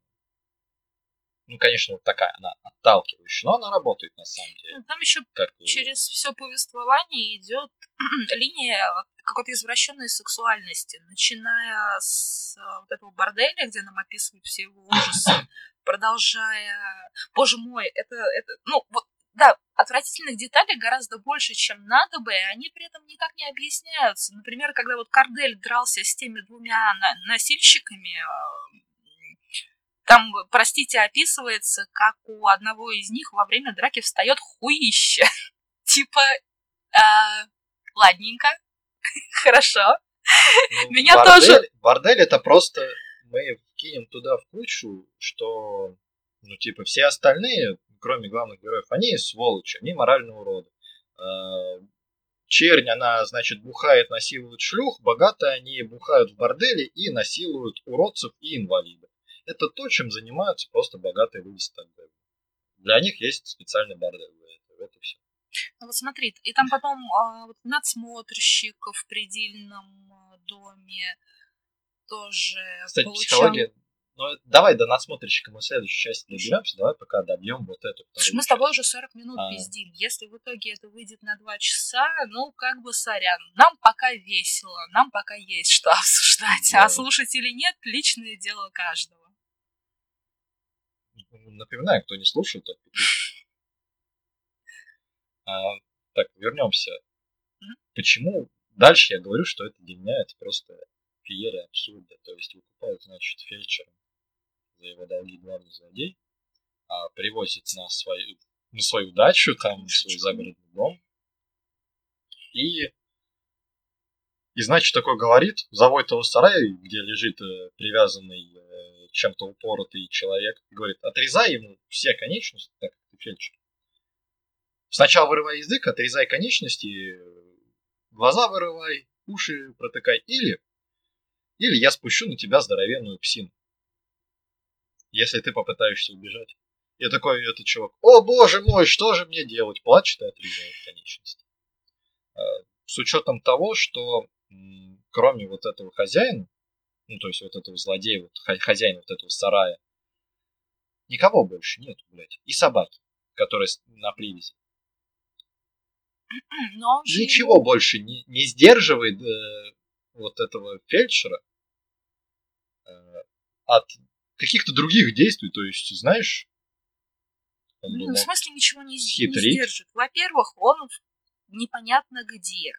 ну, конечно, вот такая, она отталкивающая, но она работает на самом деле. Ну, Там еще Как, через все повествование идет линия какой-то извращенной сексуальности, начиная с э, вот этого борделя, где нам описывают все его ужасы, продолжая... Боже мой, это, это... Ну, вот, да, отвратительных деталей гораздо больше, чем надо бы, и они при этом никак не объясняются. Например, когда вот Кардель дрался с теми двумя на- носильщиками, э, там, простите, описывается, как у одного из них во время драки встает хуище. Типа, а, ладненько, хорошо. Ну, Меня бордель, тоже- Бордель это просто мы кинем туда в кучу, что, ну, типа, все остальные, кроме главных героев, они сволочи, они моральные уроды. Э, Чернь, она, значит, бухает, насилует шлюх, богатые они бухают в борделе и насилуют уродцев и инвалидов. Это то, чем занимаются просто богатые люди Стокгольма. Для них есть специальный бордель для этого. Это все. Ну вот смотри, и там потом а, вот надсмотрщик в предельном а, доме тоже Кстати, получал... психология... Ну, давай до надсмотрщика мы в следующей части доберемся. Давай пока добьем вот эту мы с часть. тобой уже 40 минут А. пиздим. Если в итоге это выйдет на 2 часа, ну, как бы сорян. Нам пока весело, нам пока есть что обсуждать. Да. А слушать или нет, личное дело каждого. Напоминаю, кто не слушает, тот. А, так, вернемся. Почему? Дальше я говорю, что это для меня это просто феерия абсурда. То есть выкупают, значит, фельдшера за его долги главный злодей, а привозит на свою, на свою дачу, там, в свой загородный дом. И, и значит, такой говорит, заводит его сарай, где лежит э, привязанный э, чем-то упоротый человек, говорит, отрезай ему все конечности, так как ты фельдшер. Сначала вырывай язык, отрезай конечности, глаза вырывай, уши протыкай, или, или я спущу на тебя здоровенную псину. Если ты попытаешься убежать. И такой этот чувак, о боже мой, что же мне делать? Плачет и отрезает конечности. А, с учетом того, что кроме вот этого хозяина, ну то есть вот этого злодея, вот хозяина вот этого сарая, никого больше нет, блядь. И собаки, которые на привязи. Но Ничего больше не, не сдерживает э, вот этого фельдшера э, от каких-то других действий. То есть, знаешь, ну, в смысле ничего не, не сдержит. Во-первых, он непонятно где.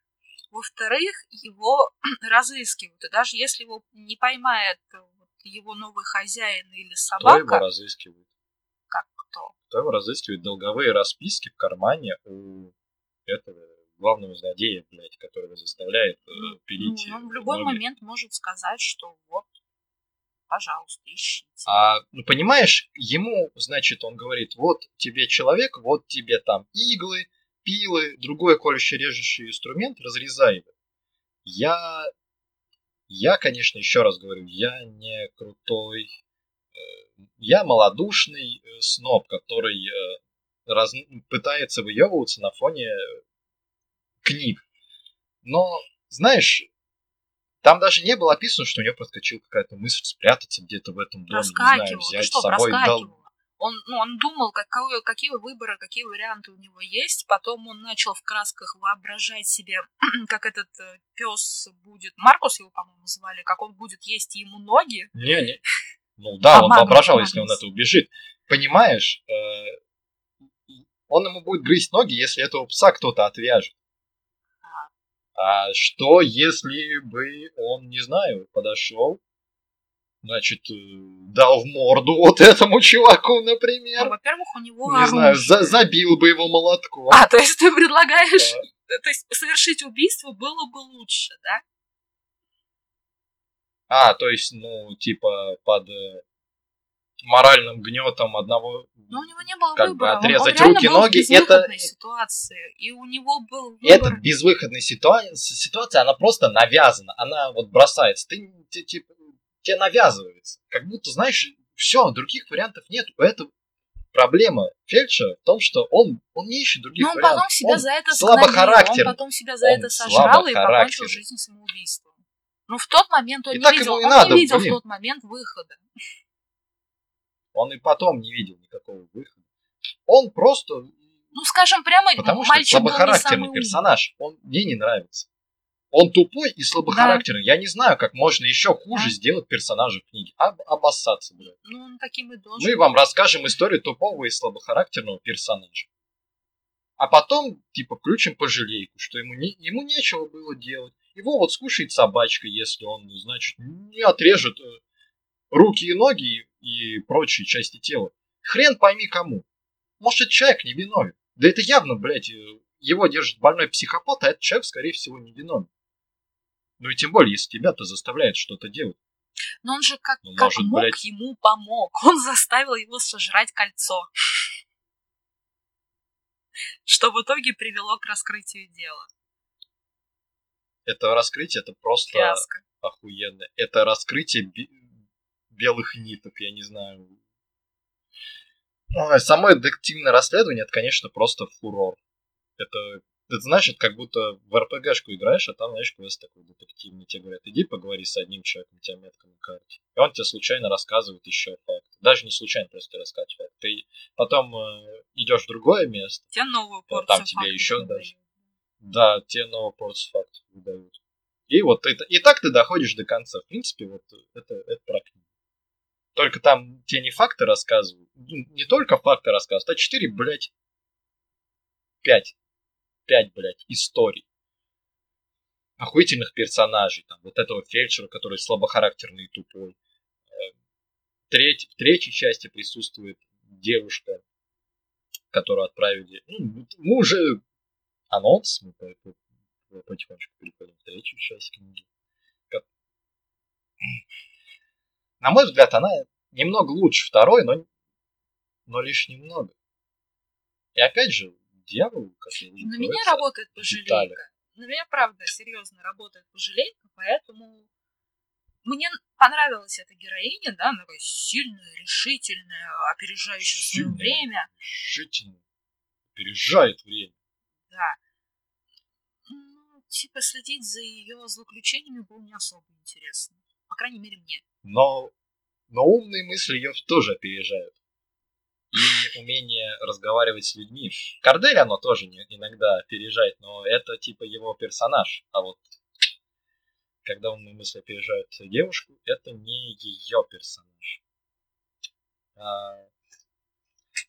Во-вторых, его разыскивают. И даже если его не поймает его новый хозяин или собака... Кто его разыскивает? Как кто? Кто его разыскивает? Долговые расписки в кармане у этого главного злодея, блядь, которого заставляет э, ну, пилить. Ну, он в любой ноги. момент может сказать, что вот, пожалуйста, ищите. А, ну, понимаешь, ему, значит, он говорит, вот тебе человек, вот тебе там иглы, пилы, другой колющий режущий инструмент, разрезай его. Я, я, конечно, еще раз говорю, я не крутой, э, я малодушный э, сноб, который э, раз, пытается выебываться на фоне книг. Но, знаешь, там даже не было описано, что у него подскочила какая-то мысль спрятаться где-то в этом доме, не знаю, взять с собой. Дол... Он, ну, он думал, какой, какие выборы, какие варианты у него есть. Потом он начал в красках воображать себе, как этот э, пес будет. Маркус его, по-моему, звали, как он будет есть ему ноги. Не, не. Ну да, а, он Магнус, воображал, Магнус. если он это убежит. Понимаешь, э, он ему будет грызть ноги, если этого пса кто-то отвяжет. А что, если бы он, не знаю, подошел, значит, э, дал в морду вот этому чуваку, например? Ну, во-первых, у него Не оружие. знаю, за забил бы его молотком. А, то есть ты предлагаешь, да. то есть совершить убийство было бы лучше, да? А, то есть, ну, типа, под э, моральным гнетом одного но у него не было как выбора. бы отрезать он, он руки, ноги. Это ситуации, и у него был выбор. Это безвыходная ситуация, ситуация, она просто навязана, она вот бросается. Ты, ты типа, тебе навязывается, как будто знаешь, все, других вариантов нет. Это проблема фельдшера в том, что он, он не ищет других Но он вариантов. потом себя он за это слабохарактерный. Он потом себя за он это сожрал и покончил жизнь самоубийством. Но в тот момент он и не видел, он надо, не видел блин. в тот момент выхода. Он и потом не видел никакого выхода. Он просто... Ну, скажем прямо, Потому что слабохарактерный персонаж. Он мне не нравится. Он тупой и слабохарактерный. Да. Я не знаю, как можно еще хуже да. сделать персонажа в книге. Об, обоссаться, блядь. Ну, он таким и должен. Мы вам расскажем историю тупого и слабохарактерного персонажа. А потом, типа, включим пожалейку, что ему, не, ему нечего было делать. Его вот скушает собачка, если он, значит, не отрежет э, руки и ноги и прочие части тела. Хрен пойми кому. Может, этот человек не виновен. Да это явно, блядь, его держит больной психопат, а этот человек, скорее всего, не виновен. Ну и тем более, если тебя-то заставляет что-то делать. Но он же как, ну, как может, мог блядь... ему помог. Он заставил его сожрать кольцо. Что в итоге привело к раскрытию дела. Это раскрытие, это просто Фиаско. охуенно. Это раскрытие белых ниток, я не знаю. Ну, само детективное расследование, это, конечно, просто фурор. Это, это значит, как будто в РПГшку играешь, а там, знаешь, квест такой детективный. Тебе говорят, иди поговори с одним человеком, у тебя метка на карте. И он тебе случайно рассказывает еще факт. Даже не случайно, просто рассказывает факт. Ты потом э, идешь в другое место. Тебе новую порцию Там тебе еще даже. Да, тебе новую порцию фактов выдают. И вот это, и так ты доходишь до конца. В принципе, вот это, это про книгу. Только там те не факты рассказывают. Не только факты рассказывают, а четыре, блядь, пять. Пять, блядь, историй. Охуительных персонажей. Там, вот этого фельдшера, который слабохарактерный и тупой. Э, треть, в третьей части присутствует девушка, которую отправили. Ну, мы уже анонс, мы потихонечку переходим в третью часть книги. На мой взгляд, она немного лучше второй, но, но лишь немного. И опять же, дьявол, как я вижу, На меня работает пожалейка. На меня, правда, серьезно работает пожалейка, поэтому мне понравилась эта героиня, да, она такая сильная, решительная, опережающая свое время. Решительная, опережает время. Да. Ну, типа, следить за ее злоключениями было не особо интересно. По крайней мере, мне. Но, но умные мысли ее тоже опережают. И умение разговаривать с людьми. Кардель оно тоже не, иногда опережает, но это типа его персонаж. А вот когда умные мысли опережают девушку, это не ее персонаж. А...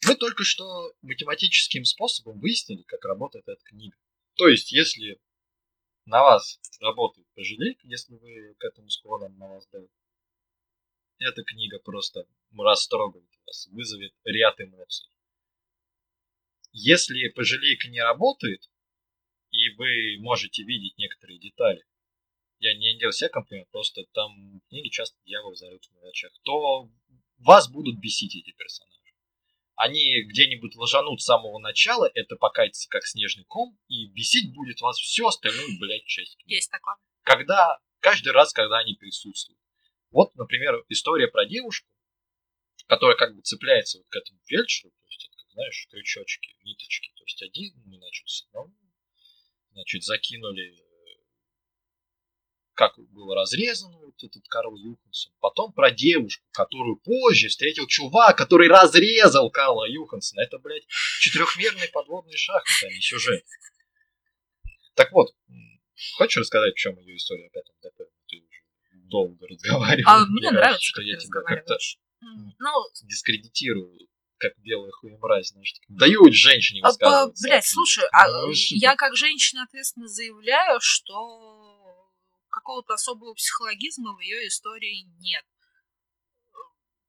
Мы только что математическим способом выяснили, как работает эта книга. То есть, если на вас работает пожалейка, если вы к этому склонны на вас давит, эта книга просто растрогает вас, вызовет ряд эмоций. Если пожалейка не работает, и вы можете видеть некоторые детали, я не делал себе комплимент, просто там в книге часто дьявол зарыт в мелочах, то вас будут бесить эти персонажи. Они где-нибудь ложанут с самого начала, это покатится как снежный ком, и бесить будет вас всю остальную, блядь, часть. Есть такое. Когда, каждый раз, когда они присутствуют. Вот, например, история про девушку, которая как бы цепляется вот к этому фельдшеру, то есть, это, знаешь, крючочки, ниточки, то есть один, ну, значит, с одного, значит, закинули как было разрезано вот этот Карл Юхансон. Потом про девушку, которую позже встретил чувак, который разрезал Карла Юхансона. Это, блядь, четырехмерный подводный шахмат, а не сюжет. Так вот, хочешь рассказать, в чем ее история? Ты уже долго разговариваешь. А мне нравится, что я тебя как-то ну, дискредитирую как белая хуемразь, значит, дают женщине а, высказываться. Блять, слушай, а ну, я как женщина ответственно заявляю, что какого-то особого психологизма в ее истории нет.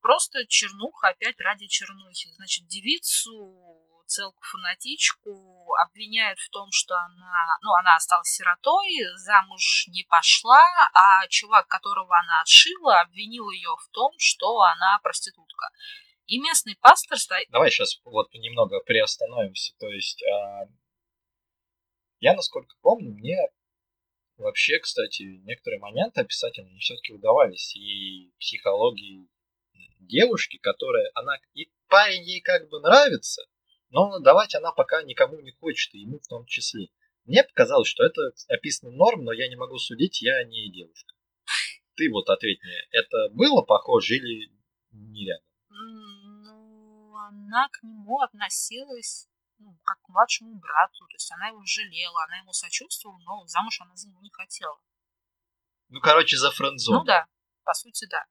Просто чернуха опять ради чернухи. Значит, девицу, целку фанатичку обвиняют в том, что она, ну, она осталась сиротой, замуж не пошла, а чувак, которого она отшила, обвинил ее в том, что она проститутка. И местный пастор стоит... Давай сейчас вот немного приостановимся. То есть, а... я, насколько помню, мне Вообще, кстати, некоторые моменты описательные все-таки удавались. И психологии девушки, которая, она, и парень ей как бы нравится, но давать она пока никому не хочет, и ему в том числе. Мне показалось, что это описано норм, но я не могу судить, я не девушка. Ты вот ответь мне, это было похоже или не рядом? Ну, она к нему относилась ну, как к младшему брату. То есть она его жалела, она ему сочувствовала, но замуж она за него не хотела. Ну, короче, за френдзон. Ну да, по сути, да.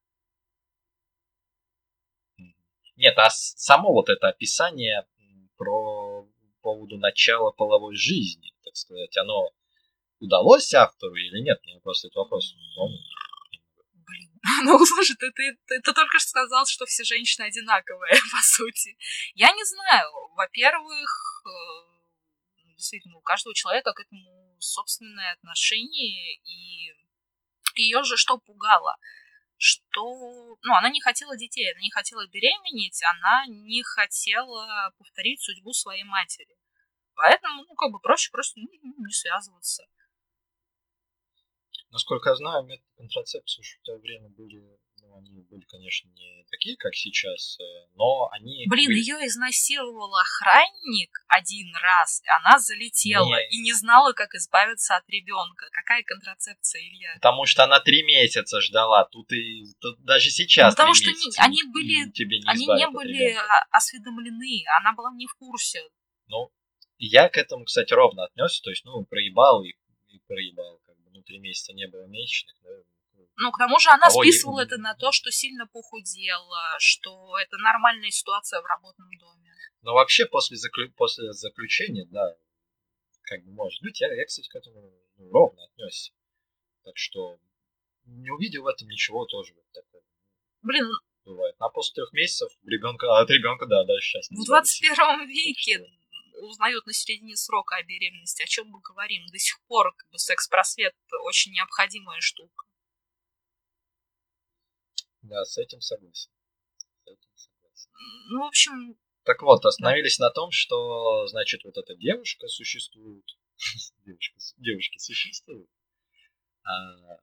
Нет, а само вот это описание про поводу начала половой жизни, так сказать, оно удалось автору или нет? Мне просто этот вопрос помню. Блин, ну слушай, ты, ты, ты, ты только что сказал, что все женщины одинаковые, по сути. Я не знаю. Во-первых, э, действительно, у каждого человека к этому собственное отношение, и ее же что пугало? Что, ну, она не хотела детей, она не хотела беременеть, она не хотела повторить судьбу своей матери. Поэтому, ну, как бы проще просто не, не связываться. Насколько я знаю, методы контрацепции в то время были, ну, они были, конечно, не такие, как сейчас, э, но они... Блин, были... ее изнасиловал охранник один раз, и она залетела не... и не знала, как избавиться от ребенка. Какая контрацепция, Илья? Потому что она три месяца ждала, тут и тут даже сейчас. Ну, потому что месяца, они были, тебе не они не были осведомлены, она была не в курсе. Ну, я к этому, кстати, ровно отнесся, то есть, ну, проебал и, и проебал ну, три месяца не было месячных, да, ну, к тому же она списывала это на то, что сильно похудела, что это нормальная ситуация в работном доме. Но вообще после, заклю... после заключения, да, как бы может быть, я, я кстати, к этому ровно отнесся. Так что не увидел в этом ничего тоже вот такого. Блин, бывает. А после трех месяцев ребенка, от ребенка, да, даже сейчас. В 21 веке узнают на середине срока о беременности, о чем мы говорим. До сих пор как бы, секс-просвет очень необходимая штука. Да, с этим согласен. С этим согласен. Ну, в общем... Так вот, остановились да. на том, что, значит, вот эта девушка существует. девушка, девушки существуют. А,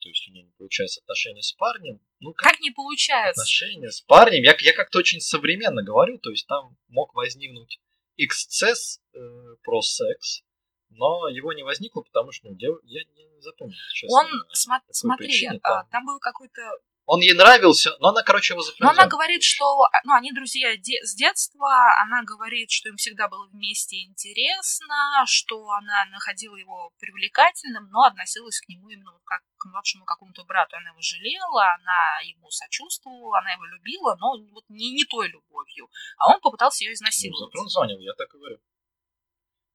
то есть у нее не получается отношения с парнем. Ну, как, как не получается? Отношения с парнем. Я, я как-то очень современно говорю, то есть там мог возникнуть эксцесс э, про секс, но его не возникло, потому что ну, я не запомнил, честно. Он, см- смотри, причине, а, там. там был какой-то он ей нравился, но она, короче, его запрягла. Но она говорит, что ну, они друзья де- с детства, она говорит, что им всегда было вместе интересно, что она находила его привлекательным, но относилась к нему именно как к младшему какому-то брату. Она его жалела, она ему сочувствовала, она его любила, но вот не, не той любовью. А он попытался ее изнасиловать. Ну, он звонил, я так и говорю.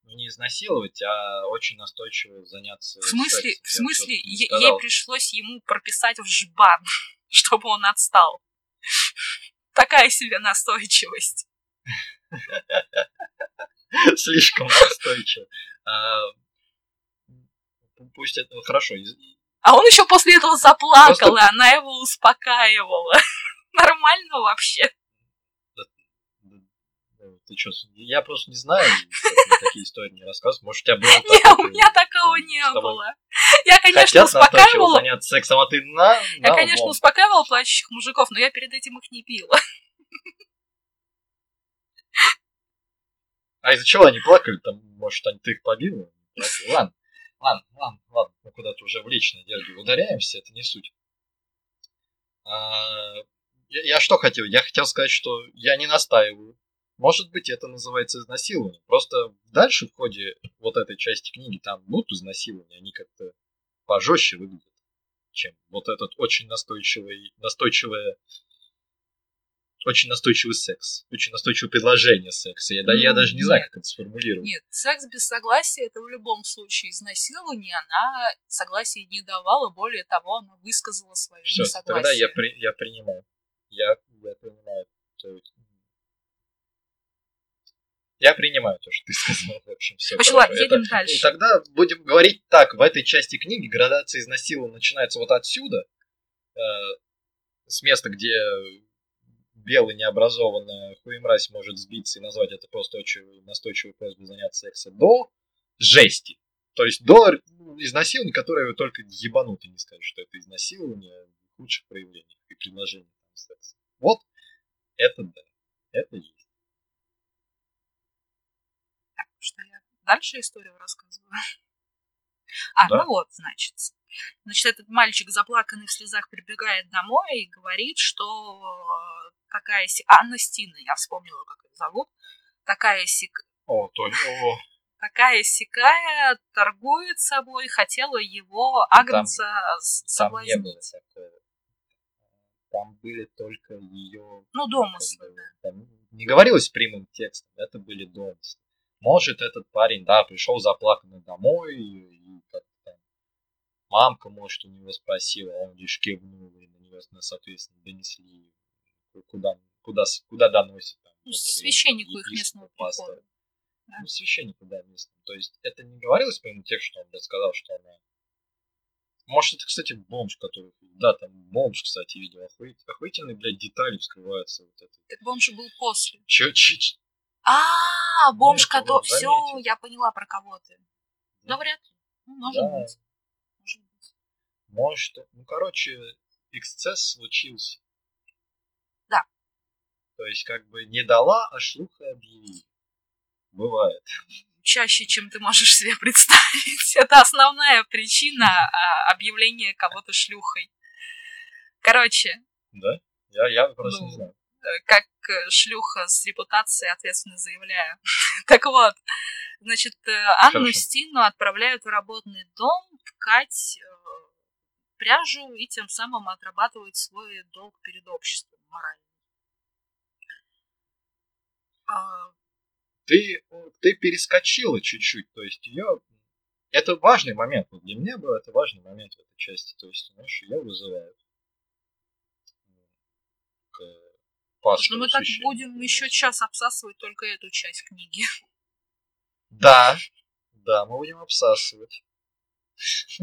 Ну, не изнасиловать, а очень настойчиво заняться В смысле, в смысле, ей пришлось ему прописать в жбан чтобы он отстал. Такая себе настойчивость. Слишком настойчиво. А, пусть это хорошо. А он еще после этого заплакал, и она его успокаивала. Нормально вообще. Ты что, я просто не знаю, такие истории не рассказываю. Может, у тебя было Нет, у меня такого не было. Я, конечно, успокаивала... заняться сексом, а ты на... Я, конечно, успокаивала плачущих мужиков, но я перед этим их не пила. А из-за чего они плакали? Там, может, они, ты их побила? Ладно, ладно, ладно, ладно. Мы куда-то уже в личное дело ударяемся, это не суть. А, я, я что хотел? Я хотел сказать, что я не настаиваю может быть, это называется изнасилование. Просто дальше в ходе вот этой части книги там будут изнасилования, они как-то пожестче выглядят, чем вот этот очень настойчивый, настойчивое очень настойчивый секс, очень настойчивое предложение секса. Я, ну, я даже не знаю, как это сформулировать. Нет, секс без согласия это в любом случае изнасилование. Она согласия не давала, более того, она высказала свое Все, несогласие. Тогда я, при, я принимаю. Я, я принимаю. Я принимаю то, что ты сказал. В общем, все. Очень ладно, едем Это... дальше. Тогда будем говорить так. В этой части книги градация изнасилования начинается вот отсюда, э, с места, где белый необразованный хуемразь может сбиться и назвать это просто очень настойчивой просьбой заняться сексом, до жести. То есть до изнасилования, которое только ебанутый не скажет, что это изнасилование в худших проявлениях и предложениях секса. Вот это да, это есть. что я дальше историю рассказываю. А, да. ну вот, значит. Значит, этот мальчик, заплаканный в слезах, прибегает домой и говорит, что такая си... Анна Стина, я вспомнила, как ее зовут. Такая сик... О, то... О. Такая сикая торгует собой, хотела его агнца там, соблазнить. Там не было такого. Там были только ее... Ну, домыслы, да. не говорилось прямым текстом, это были домыслы. Может, этот парень, да, пришел заплаканный домой, и, и как-то мамка, может, у него спросила, а он лишь кивнул, и на нее, соответственно, донесли, куда, куда, куда доносит. Там, ну, священнику их местного прихода. Да? Ну, священнику, да, местному. То есть это не говорилось по ему тексту, что он блядь, сказал, что она... Может, это, кстати, бомж, который... Да, там бомж, кстати, видел. Охуительные, блядь, детали вскрываются. Вот это. Так бомж был после. Че, че, а, бомж, который... Все, я поняла, про кого ты. Да вряд ли. Ну, может да. быть. Может быть. Может. Ну, короче, эксцесс случился. Да. То есть, как бы не дала, а шлюха объявила. Бывает. Чаще, чем ты можешь себе представить. Это основная причина а, объявления кого-то шлюхой. Короче. Да? Я, я просто ну, не знаю. Э, как э, шлюха с репутацией ответственно заявляю. так вот, значит, э, Анну Хорошо. Стину отправляют в работный дом ткать пряжу и тем самым отрабатывать свой долг перед обществом моральный. А... Ты, ты перескочила чуть-чуть, то есть ее... Это важный момент, для меня был это важный момент в этой части, то есть, знаешь, ее вызывают к пастырю. Ну мы так будем еще час обсасывать только эту часть книги. Да, да, мы будем обсасывать.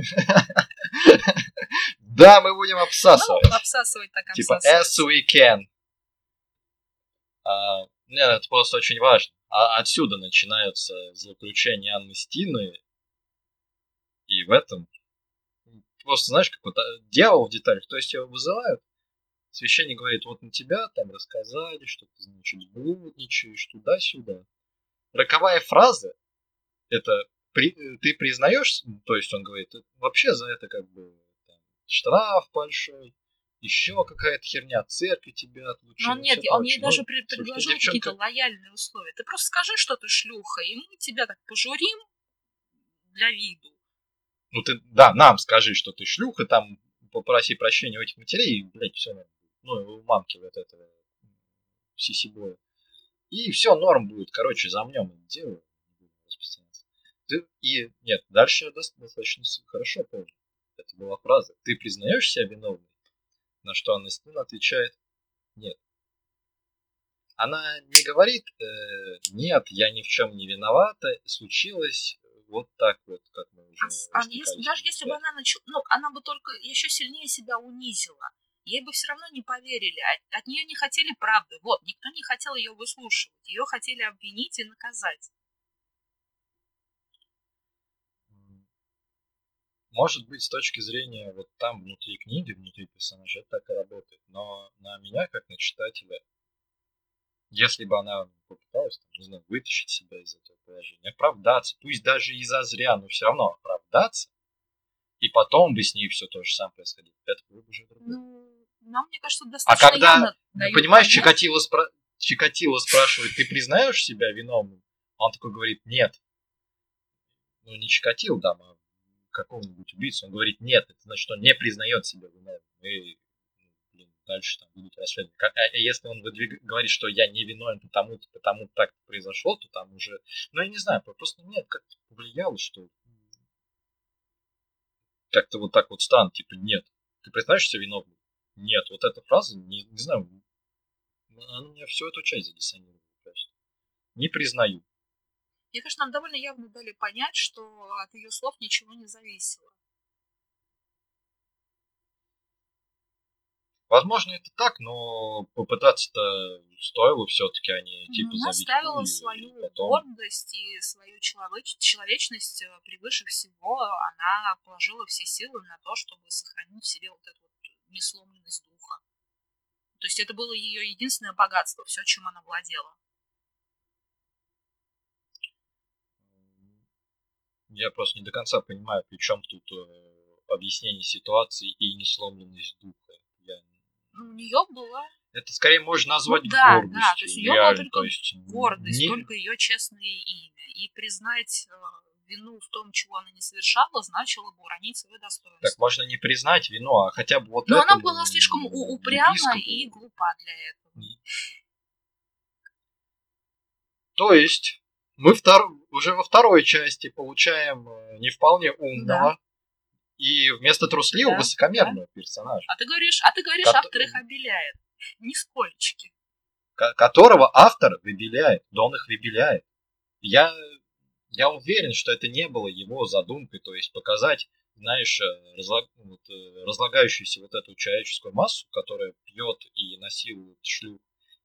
Да, мы будем обсасывать. Ну, обсасывать так Типа as we can. А, нет, это просто очень важно. А отсюда начинаются заключения Анны Стины. И в этом просто, знаешь, как вот а, дьявол в деталях. То есть его вызывают, священник говорит, вот на тебя там рассказали, что ты, значит, блудничаешь туда-сюда. Роковая фраза, это при, ты признаешь, то есть он говорит, вообще за это как бы там, штраф большой, еще какая-то херня, церковь тебя отлучила. Но нет, он ей даже ну, предложил какие-то лояльные условия. Ты просто скажи, что ты шлюха, и мы тебя так пожурим для виду. Ну ты, да, нам скажи, что ты шлюха, там попроси прощения у этих матерей, и, блядь, все норм. Ну, у мамки вот этого сисибоя. И все норм будет, короче, замнем это дело. Ты, и нет, дальше я достаточно хорошо помню. Это была фраза. Ты признаешь себя виновной? На что Анастина отвечает «нет». Она не говорит э, «нет, я ни в чем не виновата, случилось вот так вот, как мы уже а, а если, Даже если бы она начала, ну, она бы только еще сильнее себя унизила. Ей бы все равно не поверили. От, от нее не хотели правды. Вот, никто не хотел ее выслушивать. Ее хотели обвинить и наказать. Может быть, с точки зрения вот там внутри книги, внутри персонажа, это так и работает. Но на меня, как на читателя, если бы она попыталась, там, не знаю, вытащить себя из этого положения, оправдаться, пусть даже и за зря, но все равно оправдаться, и потом бы с ней все то же самое происходило. Это было бы уже другое. Ну, нам, мне кажется, а достаточно А когда, понимаешь, Чикатило, спра... Чикатило спрашивает, ты признаешь себя виновным? Он такой говорит, нет. Ну, не Чикатило, да, а какого-нибудь убийцу, он говорит нет, это значит, он не признает себя виновным. И ну, дальше там будет расследование. А, а если он выдвиг... говорит, что я не виновен потому-то, потому так произошло, то там уже, ну я не знаю, просто нет, как-то повлияло, что как-то вот так вот стан, типа нет. Ты признаешь себя виновным? Нет. Вот эта фраза, не, не знаю, она меня всю эту часть задиссонировала. Не признаю. Мне кажется, нам довольно явно дали понять, что от ее слов ничего не зависело. Возможно, это так, но попытаться-то стоило все-таки, а типа Она ставила свою потом... гордость и свою человеч... человечность э, превыше всего. Она положила все силы на то, чтобы сохранить в себе вот эту вот несломленность духа. То есть это было ее единственное богатство, все, чем она владела. Я просто не до конца понимаю, при чем тут э, объяснение ситуации и несломленность духа. Я... Ну, у нее была... Это скорее можно назвать ну, да, гордостью. Да, то есть у нее была только то есть гордость, не... только ее честное имя. И признать э, вину в том, чего она не совершала, значило бы уронить свое достоинство. Так можно не признать вину, а хотя бы вот Но она была слишком упряма и глупа для этого. То есть мы втор... уже во второй части получаем э, не вполне умного да. и вместо трусливого да, высокомерного да. персонажа. А ты говоришь, а ты говоришь, Ко... автор их обеляет. Нисколечки. Ко- которого автор выбеляет, да он их выбеляет. Я, я уверен, что это не было его задумкой, то есть показать, знаешь, э, разлаг... вот, э, разлагающуюся вот эту человеческую массу, которая пьет и насилует шлюх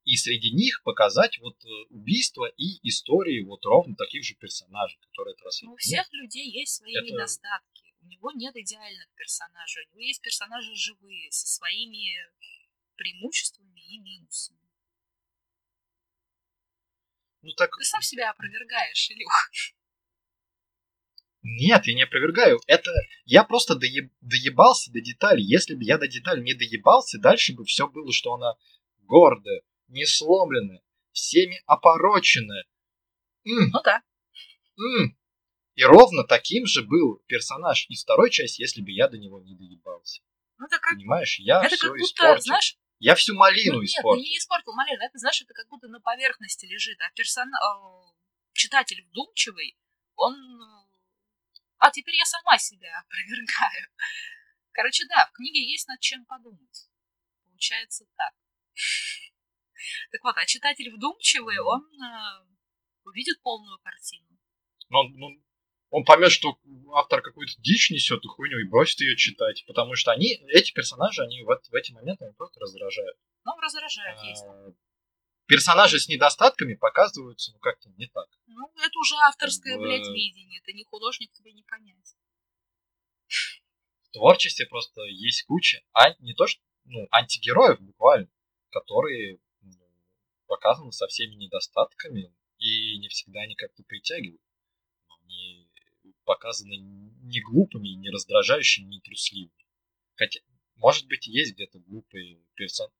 и среди них показать вот э, убийства и истории вот ровно таких же персонажей, которые это расследуют. У всех людей есть свои это... недостатки. У него нет идеальных персонажей. У него есть персонажи живые, со своими преимуществами и минусами. Ну, так... Ты сам себя опровергаешь, Илюх. Нет, я не опровергаю. Это я просто доеб... доебался до деталей. Если бы я до деталей не доебался, дальше бы все было, что она гордая, не сломлены, всеми опорочены. М. Ну да. М. И ровно таким же был персонаж из второй части, если бы я до него не доебался. Ну, это как... Понимаешь, я это все как будто, испортил. Знаешь, я всю малину ну, испортил. Нет, не испортил малину. Это, знаешь, это как будто на поверхности лежит. А персон... читатель вдумчивый, он... А теперь я сама себя опровергаю. Короче, да, в книге есть над чем подумать. Получается так. Так вот, а читатель вдумчивый, он э, увидит полную картину. Он, он, ну, он поймет, что автор какую-то дичь несет и хуйню, и бросит ее читать. Потому что они, эти персонажи, они в, в эти моменты они просто раздражают. Ну, раздражают, а, есть. Персонажи с недостатками показываются, ну, как-то не так. Ну, это уже авторское, в... блядь, видение. Это не художник, тебе не понять. творчестве просто есть куча, а не то что, ну, антигероев буквально, которые ну, показаны со всеми недостатками, и не всегда они как-то притягивают. Они показаны не глупыми, не раздражающими, не трусливыми. Хотя, может быть, есть где-то глупые персонажи.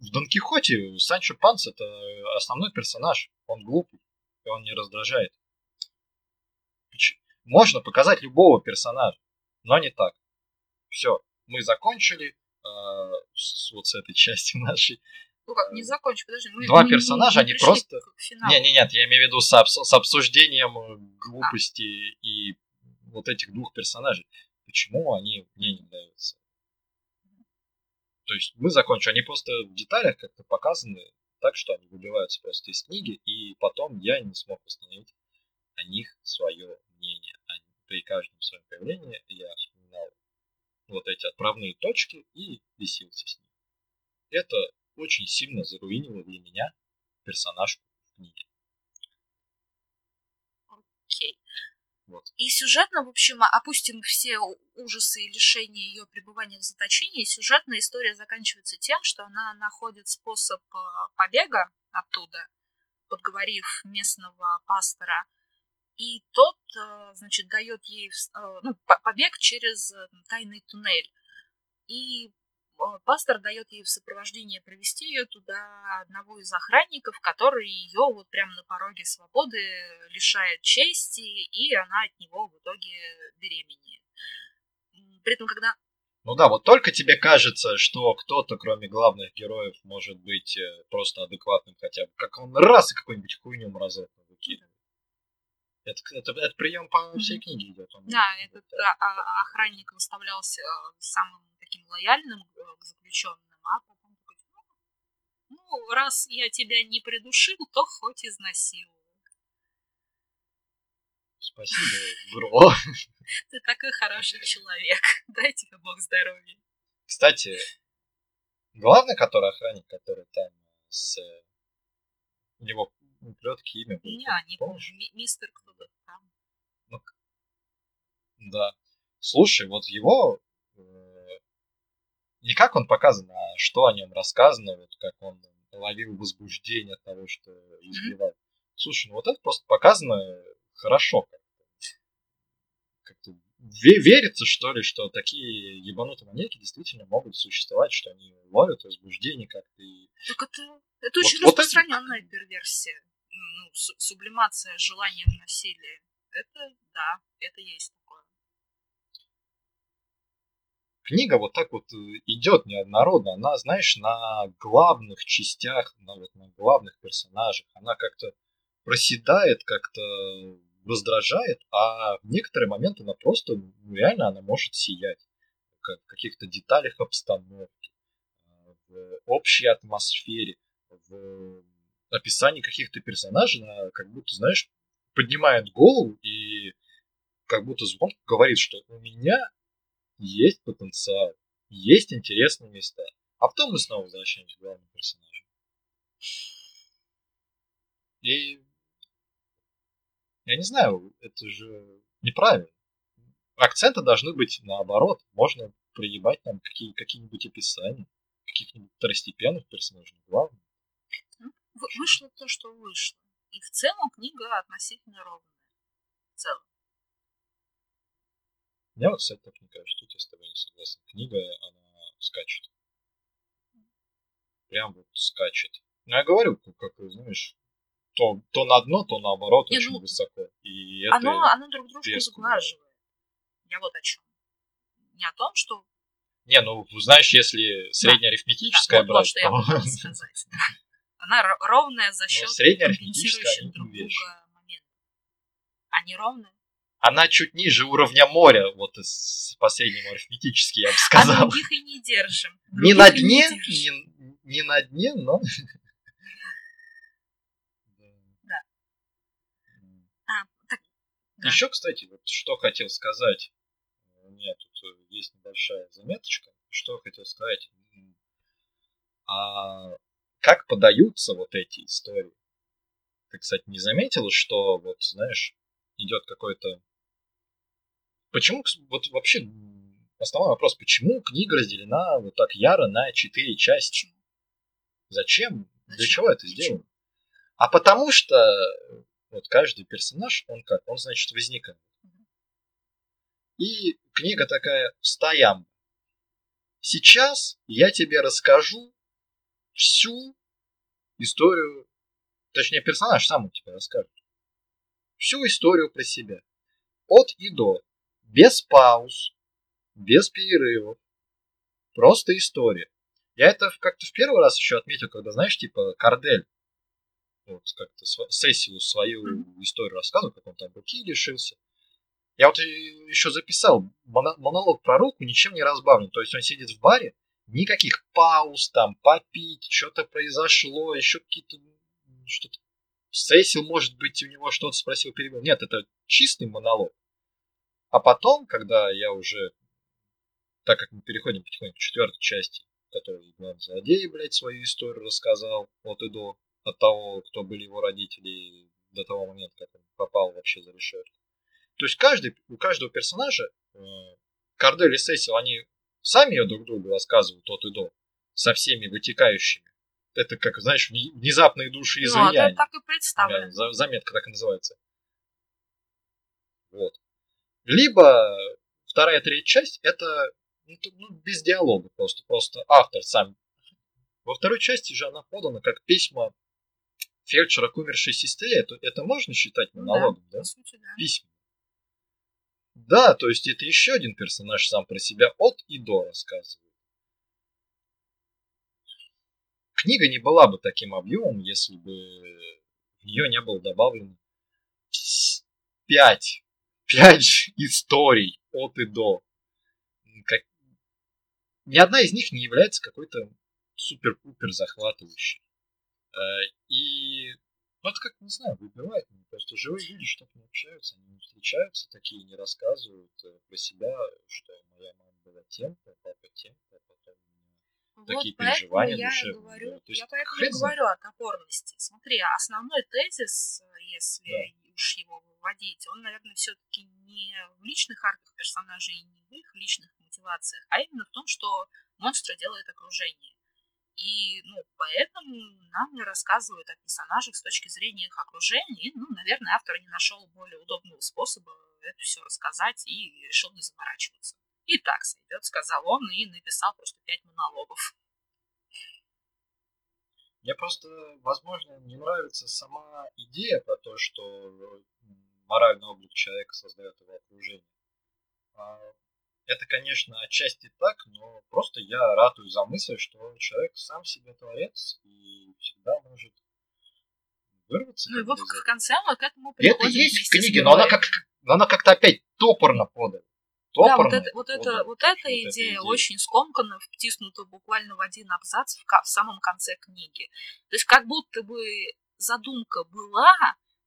В Дон Кихоте Санчо Панс это основной персонаж. Он глупый, и он не раздражает. Можно показать любого персонажа, но не так. Все, мы закончили э, с, вот с этой части нашей. Ну как, не закончили, подожди. Мы, Два мы персонажа, не они просто... Не, не, нет, я имею в виду с, обс... с обсуждением глупости а. и вот этих двух персонажей. Почему они мне не нравятся? То есть мы закончим, они просто в деталях как-то показаны так, что они выбиваются просто из книги, и потом я не смог установить о них свое мнение. Они, при каждом своем появлении я вспоминал вот эти отправные точки и бесился с ними. Это очень сильно заруинило для меня персонажку в книге. Окей. Вот. И сюжетно, в общем, опустим все ужасы и лишения ее пребывания в заточении. Сюжетная история заканчивается тем, что она находит способ э, побега оттуда, подговорив местного пастора. И тот, э, значит, дает ей э, ну, побег через тайный туннель. И Э, пастор дает ей в сопровождении провести ее туда одного из охранников, который ее вот прямо на пороге свободы лишает чести, и она от него в итоге беременеет. При этом, когда... Ну да, вот только тебе кажется, что кто-то, кроме главных героев, может быть э, просто адекватным хотя бы. Как он раз и какую-нибудь хуйню мразотную выкидывает. Это, это, это прием по всей книге идет. Он да, этот а, а, охранник выставлялся самым таким лояльным э, к заключенным, а потом такой, ну, ну, раз я тебя не придушил, то хоть изнасилую. Спасибо, бро. Ты такой хороший человек. Дай тебе Бог здоровья. Кстати, главный, который охранник, который там с... У него плетки имя было. Не, не помню. Мистер кто-то там. Ну, да. Слушай, вот его не как он показан, а что о нем рассказано, вот как он ловил возбуждение от того, что избивал. Mm-hmm. Слушай, ну вот это просто показано хорошо как-то. Как-то верится, что ли, что такие ебанутые маньяки действительно могут существовать, что они ловят возбуждение как-то и... Так это, это очень вот, распространенная вот перверсия. Ну, сублимация желания в насилии. Это, да, это есть книга вот так вот э, идет неоднородно. Она, знаешь, на главных частях, на, вот, на главных персонажах, она как-то проседает, как-то раздражает, а в некоторые моменты она просто, ну, реально она может сиять. Как в каких-то деталях обстановки, э, в общей атмосфере, в описании каких-то персонажей, она как будто, знаешь, поднимает голову и как будто звон говорит, что у меня есть потенциал, есть интересные места. А потом мы снова возвращаемся к главному персонажу. И я не знаю, это же неправильно. Акценты должны быть наоборот. Можно приебать там какие, какие-нибудь описания каких-нибудь второстепенных персонажей, главных. Вышло то, что вышло. И в целом книга относительно ровная. В целом. Мне вот, кстати, так не кажется, тут я с тобой не согласен. Книга, она скачет. Прям вот скачет. Ну, я говорю, как, как знаешь, то, то на дно, то наоборот, не, очень ну, высоко. И это оно, оно друг дружку сглаживает. Я вот о чем. Не о том, что... Не, ну, знаешь, если среднеарифметическая да, брать, вот, то... что я сказать. Она ровная за счет ну, компенсирующих друг друга моментов. А не ровная она чуть ниже уровня моря, вот из последнего арифметически, я бы сказал. А других и не держим. Не на дне, не, не, не на дне, но... Да. А, так, да. Еще, кстати, вот что хотел сказать. У меня тут э, есть небольшая заметочка. Что хотел сказать. А как подаются вот эти истории? Ты, кстати, не заметила, что вот, знаешь, идет какой-то Почему вот вообще основной вопрос, почему книга разделена вот так яро на четыре части? Зачем? Зачем? Для чего это сделано? А потому что вот каждый персонаж, он как? Он, значит, возникает. И книга такая стоям. Сейчас я тебе расскажу всю историю, точнее, персонаж сам тебе расскажет. Всю историю про себя. От и до. Без пауз, без перерывов. Просто история. Я это как-то в первый раз еще отметил, когда, знаешь, типа, Кардель вот как-то сессию свою историю рассказывал, как он там руки лишился. Я вот еще записал монолог про руку, ничем не разбавлен. То есть он сидит в баре, никаких пауз там, попить, что-то произошло, еще какие-то что-то Сесил, может быть, у него что-то спросил, перебил. Нет, это чистый монолог. А потом, когда я уже, так как мы переходим потихоньку к четвертой части, который главный злодей, блядь, свою историю рассказал от и до, от того, кто были его родители до того момента, как он попал вообще за решетку. То есть каждый, у каждого персонажа, э, Кардель и Сесил, они сами ее друг другу рассказывают от и до, со всеми вытекающими. Это как, знаешь, внезапные души из Ну, это так и представлено. Да, заметка так и называется. Вот. Либо вторая, третья часть, это ну, ну, без диалога просто. Просто автор сам. Во второй части же она подана как письма фельдшера к умершей сестре. Это, это можно считать монологом, да? да. Письма. Да, то есть это еще один персонаж сам про себя от и до рассказывает. Книга не была бы таким объемом, если бы в нее не было добавлено пять, пять историй от и до. Как... Ни одна из них не является какой-то супер-пупер захватывающей. Э, и ну, это как, не знаю, выбивает. Просто живые люди что-то не общаются, они не встречаются, такие не рассказывают э, про себя, что моя мама была тем, папа тем, а потом вот такие переживания я душевные. Говорю, да. есть, я поэтому и говорю о топорности. Смотри, основной тезис, э, если да. уж его выводить, он, наверное, все-таки не в личных арках персонажей, не в их личных мотивациях, а именно в том, что монстра делает окружение. И, ну, поэтому нам не рассказывают о персонажах с точки зрения их окружения. И, ну, наверное, автор не нашел более удобного способа это все рассказать и решил не заморачиваться. И так сойдет, сказал он, и написал просто пять монологов. Мне просто, возможно, не нравится сама идея про то, что моральный облик человека создает его окружение. А, это, конечно, отчасти так, но просто я ратую за мысль, что человек сам себе творец и всегда может вырваться. Ну и вот в конце мы к этому приходим. Это есть в книге, но она, как, но она как-то опять топорно подана. Да, вот, это, вот, это, вот эта вот идея идея очень скомканно втиснута буквально в один абзац в, в самом конце книги. То есть как будто бы задумка была,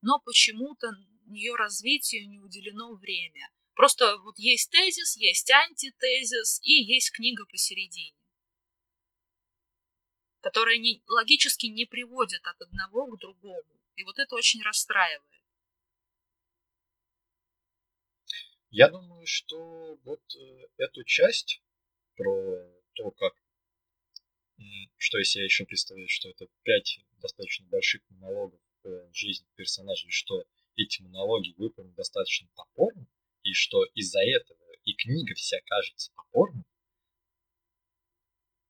но почему-то ее развитию не уделено время. Просто вот есть тезис, есть антитезис и есть книга посередине, которая не, логически не приводит от одного к другому. И вот это очень расстраивает. Я думаю, что вот э, эту часть про то, как что если я еще представляю, что это пять достаточно больших монологов по жизни персонажей, что эти монологи выполнены достаточно топорно, и что из-за этого и книга вся кажется топорной,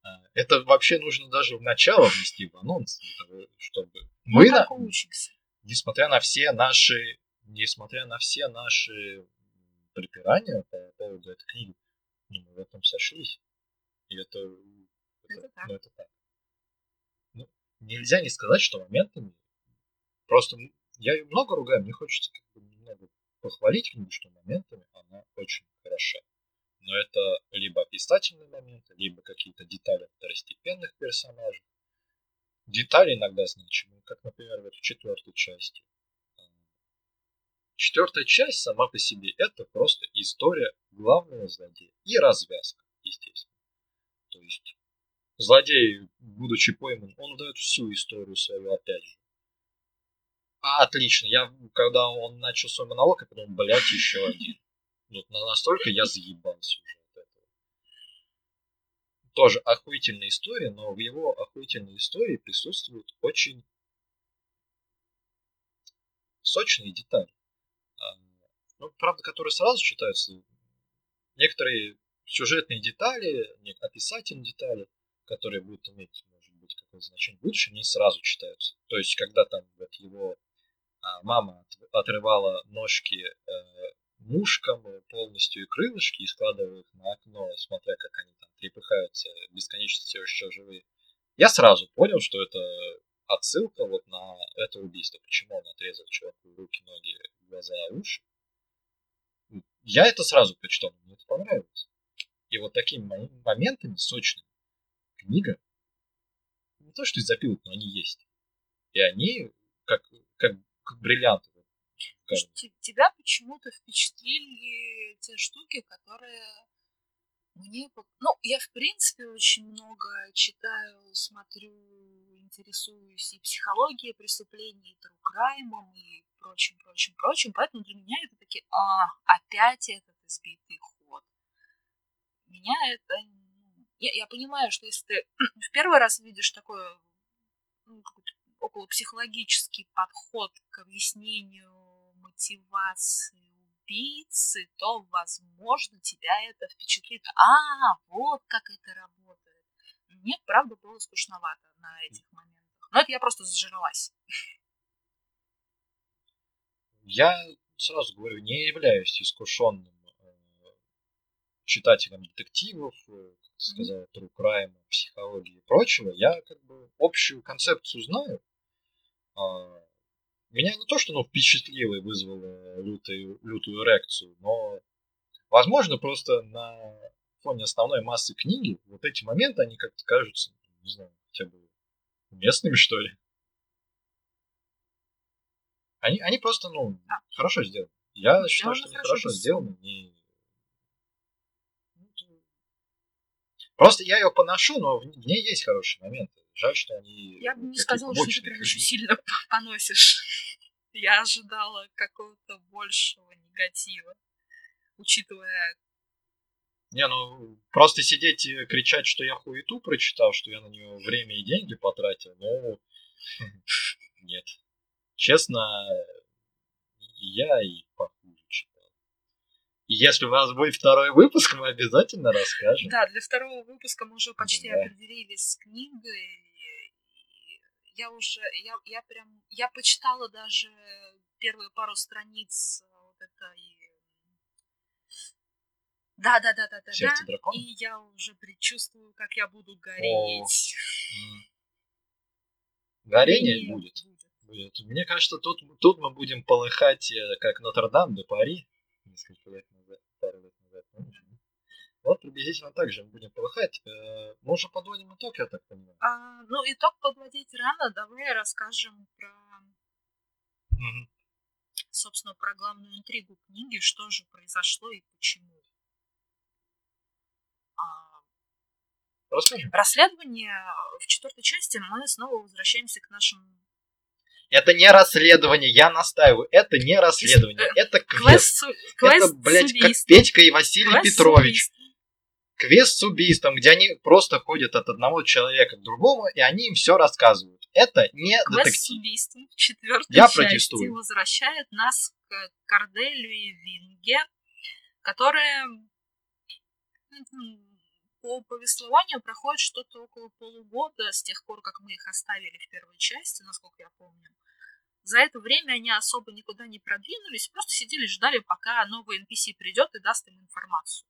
а, это вообще нужно даже в начало внести в анонс, чтобы мы, мы на... несмотря на все наши, несмотря на все наши припирания по поводу этой книги, ну, мы в этом сошлись. И это, это, это, так. Ну, это так. Ну, нельзя не сказать, что моментами просто я ее много ругаю, мне хочется как бы немного похвалить книгу, что моментами она очень хороша. Но это либо описательные моменты, либо какие-то детали второстепенных персонажей. Детали иногда значимые, как, например, в четвертой части. Четвертая часть сама по себе это просто история главного злодея и развязка, естественно. То есть злодей, будучи пойман, он дает всю историю свою опять же. Отлично. Я, когда он начал свой монолог, я подумал, блядь, еще один. Вот настолько я заебался уже от этого. тоже охуительная история, но в его охуительной истории присутствуют очень сочные детали. А, ну, правда, которые сразу читаются. Некоторые сюжетные детали, описательные детали, которые будут иметь, может быть, какое-то значение выше, не сразу читаются. То есть, когда там вот его мама отрывала ножки э, мушкам полностью и крылышки и складывая их на окно, смотря как они там трепыхаются бесконечно все еще живые, я сразу понял, что это отсылка вот на это убийство. Почему он отрезал человеку руки, ноги, глаза, уши. Я это сразу прочитал, мне это понравилось. И вот такими моментами сочными книга не то что из запилок, но они есть. И они как, как, как бриллианты. Тебя почему-то впечатлили те штуки, которые мне... Ну, я, в принципе, очень много читаю, смотрю, интересуюсь и психологией преступлений, и true crime ом, и прочим, прочим, прочим. Поэтому для меня это такие, а, опять этот избитый ход. Меня это... Я, я понимаю, что если ты в первый раз видишь такой ну, психологический подход к объяснению мотивации убийцы, то, возможно, тебя это впечатлит. А, вот как это работает. Мне, правда, было скучновато на этих моментах. Но это я просто зажралась. Я сразу говорю, не являюсь искушенным э, читателем детективов, э, как сказал, true crime, психологии и прочего. Я как бы общую концепцию знаю. А, меня не то, что оно впечатлило и вызвало лютую, лютую реакцию, но, возможно, просто на фоне основной массы книги вот эти моменты, они как-то кажутся, не знаю, хотя бы уместными, что ли. Они, они просто, ну, а. хорошо сделаны. Я считаю, что они хорошо сделаны. Не... Просто я ее поношу, но в ней есть хорошие моменты. Жаль, что они... Я бы не сказала, что ты прям очень сильно поносишь. Я ожидала какого-то большего негатива, учитывая... Не, ну, просто сидеть и кричать, что я хуету прочитал, что я на нее время и деньги потратил, ну, нет. Честно, я и читал. И если у нас будет второй выпуск, мы обязательно расскажем. Да, для второго выпуска мы уже почти да. определились с книгой я уже, я, я прям, я почитала даже первые пару страниц э, вот это и... Да, да, да, да, да, Сердце да. И я уже предчувствую, как я буду гореть. Горение будет. будет. будет. Мне кажется, тут, тут мы будем полыхать, э, как Нотр-Дам де Пари. Несколько лет назад, пару лет назад, помнишь? Вот приблизительно так же мы будем полыхать. Э, мы уже подводим итог, я так понимаю. А, ну, итог подводить рано. Давай расскажем про, угу. собственно, про главную интригу книги, что же произошло и почему. А, Расскажем. Расследование в четвертой части мы снова возвращаемся к нашим это не расследование, я настаиваю. Это не расследование, это квест. квест это, блядь, как Петька и Василий квест Петрович квест с убийством, где они просто ходят от одного человека к другому, и они им все рассказывают. Это не квест детектив. С убийством в четвертой Я части протестую. возвращает нас к Корделю и Винге, которые по повествованию проходит что-то около полугода с тех пор, как мы их оставили в первой части, насколько я помню. За это время они особо никуда не продвинулись, просто сидели, ждали, пока новый NPC придет и даст им информацию.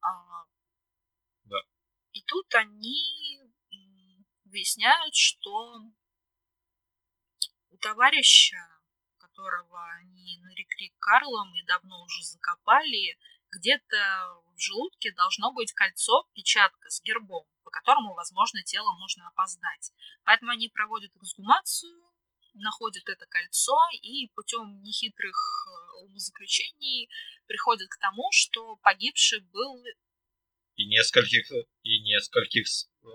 А, да. И тут они выясняют, что у товарища, которого они нарекли Карлом и давно уже закопали, где-то в желудке должно быть кольцо, печатка с гербом, по которому, возможно, тело можно опоздать. Поэтому они проводят эксгумацию, находят это кольцо и путем нехитрых э, умозаключений приходят к тому, что погибший был... И нескольких, и нескольких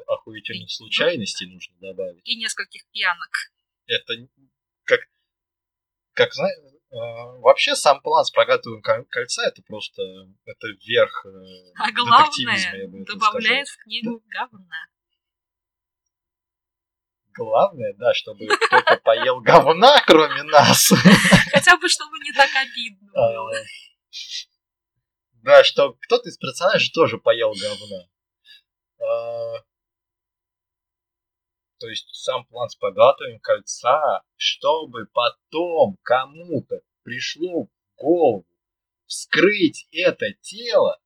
охуительных и, случайностей ну, нужно добавить. И нескольких пьянок. Это как, как знаешь, Вообще сам план с прогатываем кольца это просто это верх А главное, добавляет в книгу говна. Главное, да, чтобы кто-то поел говна, кроме нас. Хотя бы, чтобы не так обидно а, было. Да, что кто-то из персонажей тоже поел говна. То есть сам план с подготовлением кольца, чтобы потом кому-то пришло в голову вскрыть это тело,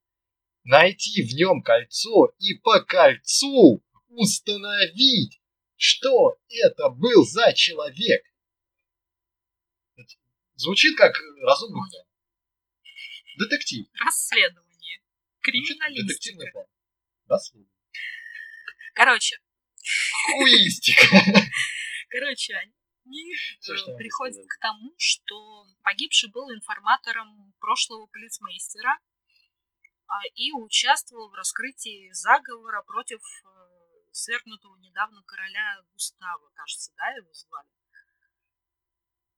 найти в нем кольцо и по кольцу установить, что это был за человек. Звучит как разумный. Детектив. Расследование. Криминалистика. Детективный план. Расследование. Короче, Хуистика. Короче, они э, приходят к тому, что погибший был информатором прошлого полицмейстера а, и участвовал в раскрытии заговора против э, свергнутого недавно короля Густава, кажется, да, его звали?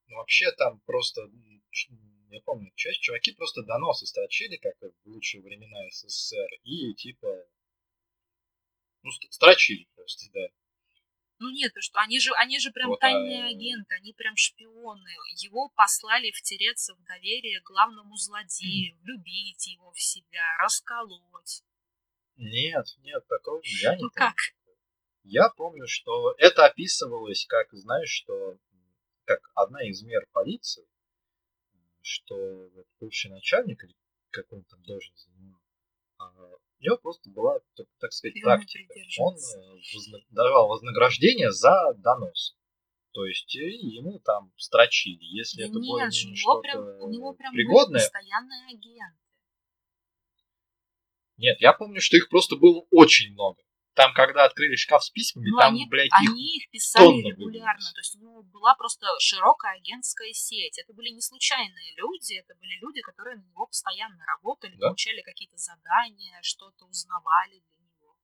Ну, вообще там просто, я помню, часть чуваки просто доносы строчили, как в лучшие времена СССР, и типа ну, строчили просто, да. Ну нет, потому что они же, они же прям вот, тайные а... агенты, они прям шпионы. Его послали втереться в доверие главному злодею, влюбить его в себя, расколоть. Нет, нет, такого я не ну, помню. как? Я помню, что это описывалось как, знаешь, что как одна из мер полиции, что бывший начальник, как он там должен занимал, а, у него просто была, так, так сказать, практика. Он э, давал вознаграждение за донос. То есть э, ему там строчили, если да это нет, было же, что-то прям, у него прям пригодное. постоянные агенты. Нет, я помню, что их просто было очень много. Там, когда открыли шкаф с письмами, ну, там, они, блядь, они их писали регулярно. То есть у него была просто широкая агентская сеть. Это были не случайные люди, это были люди, которые на него постоянно работали, да? получали какие-то задания, что-то узнавали для него.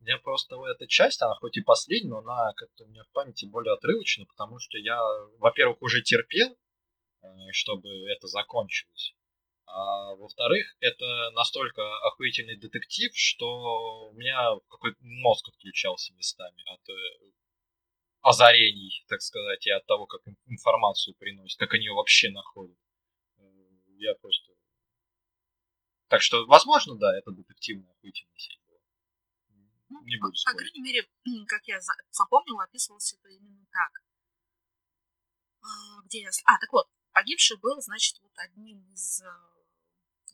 Я просто эта часть, она хоть и последняя, но она как-то у меня в памяти более отрывочна, потому что я, во-первых, уже терпел, э, чтобы это закончилось. А во-вторых, это настолько охуительный детектив, что у меня какой-то мозг отключался местами от э, озарений, так сказать, и от того, как информацию приносят, как они ее вообще находят. Э, я просто... Так что, возможно, да, это детективная охуительная сеть была. Ну, Не буду по, по крайней мере, как я запомнила, описывалось это именно так. А, где я... А, так вот, погибший был, значит, вот одним из э,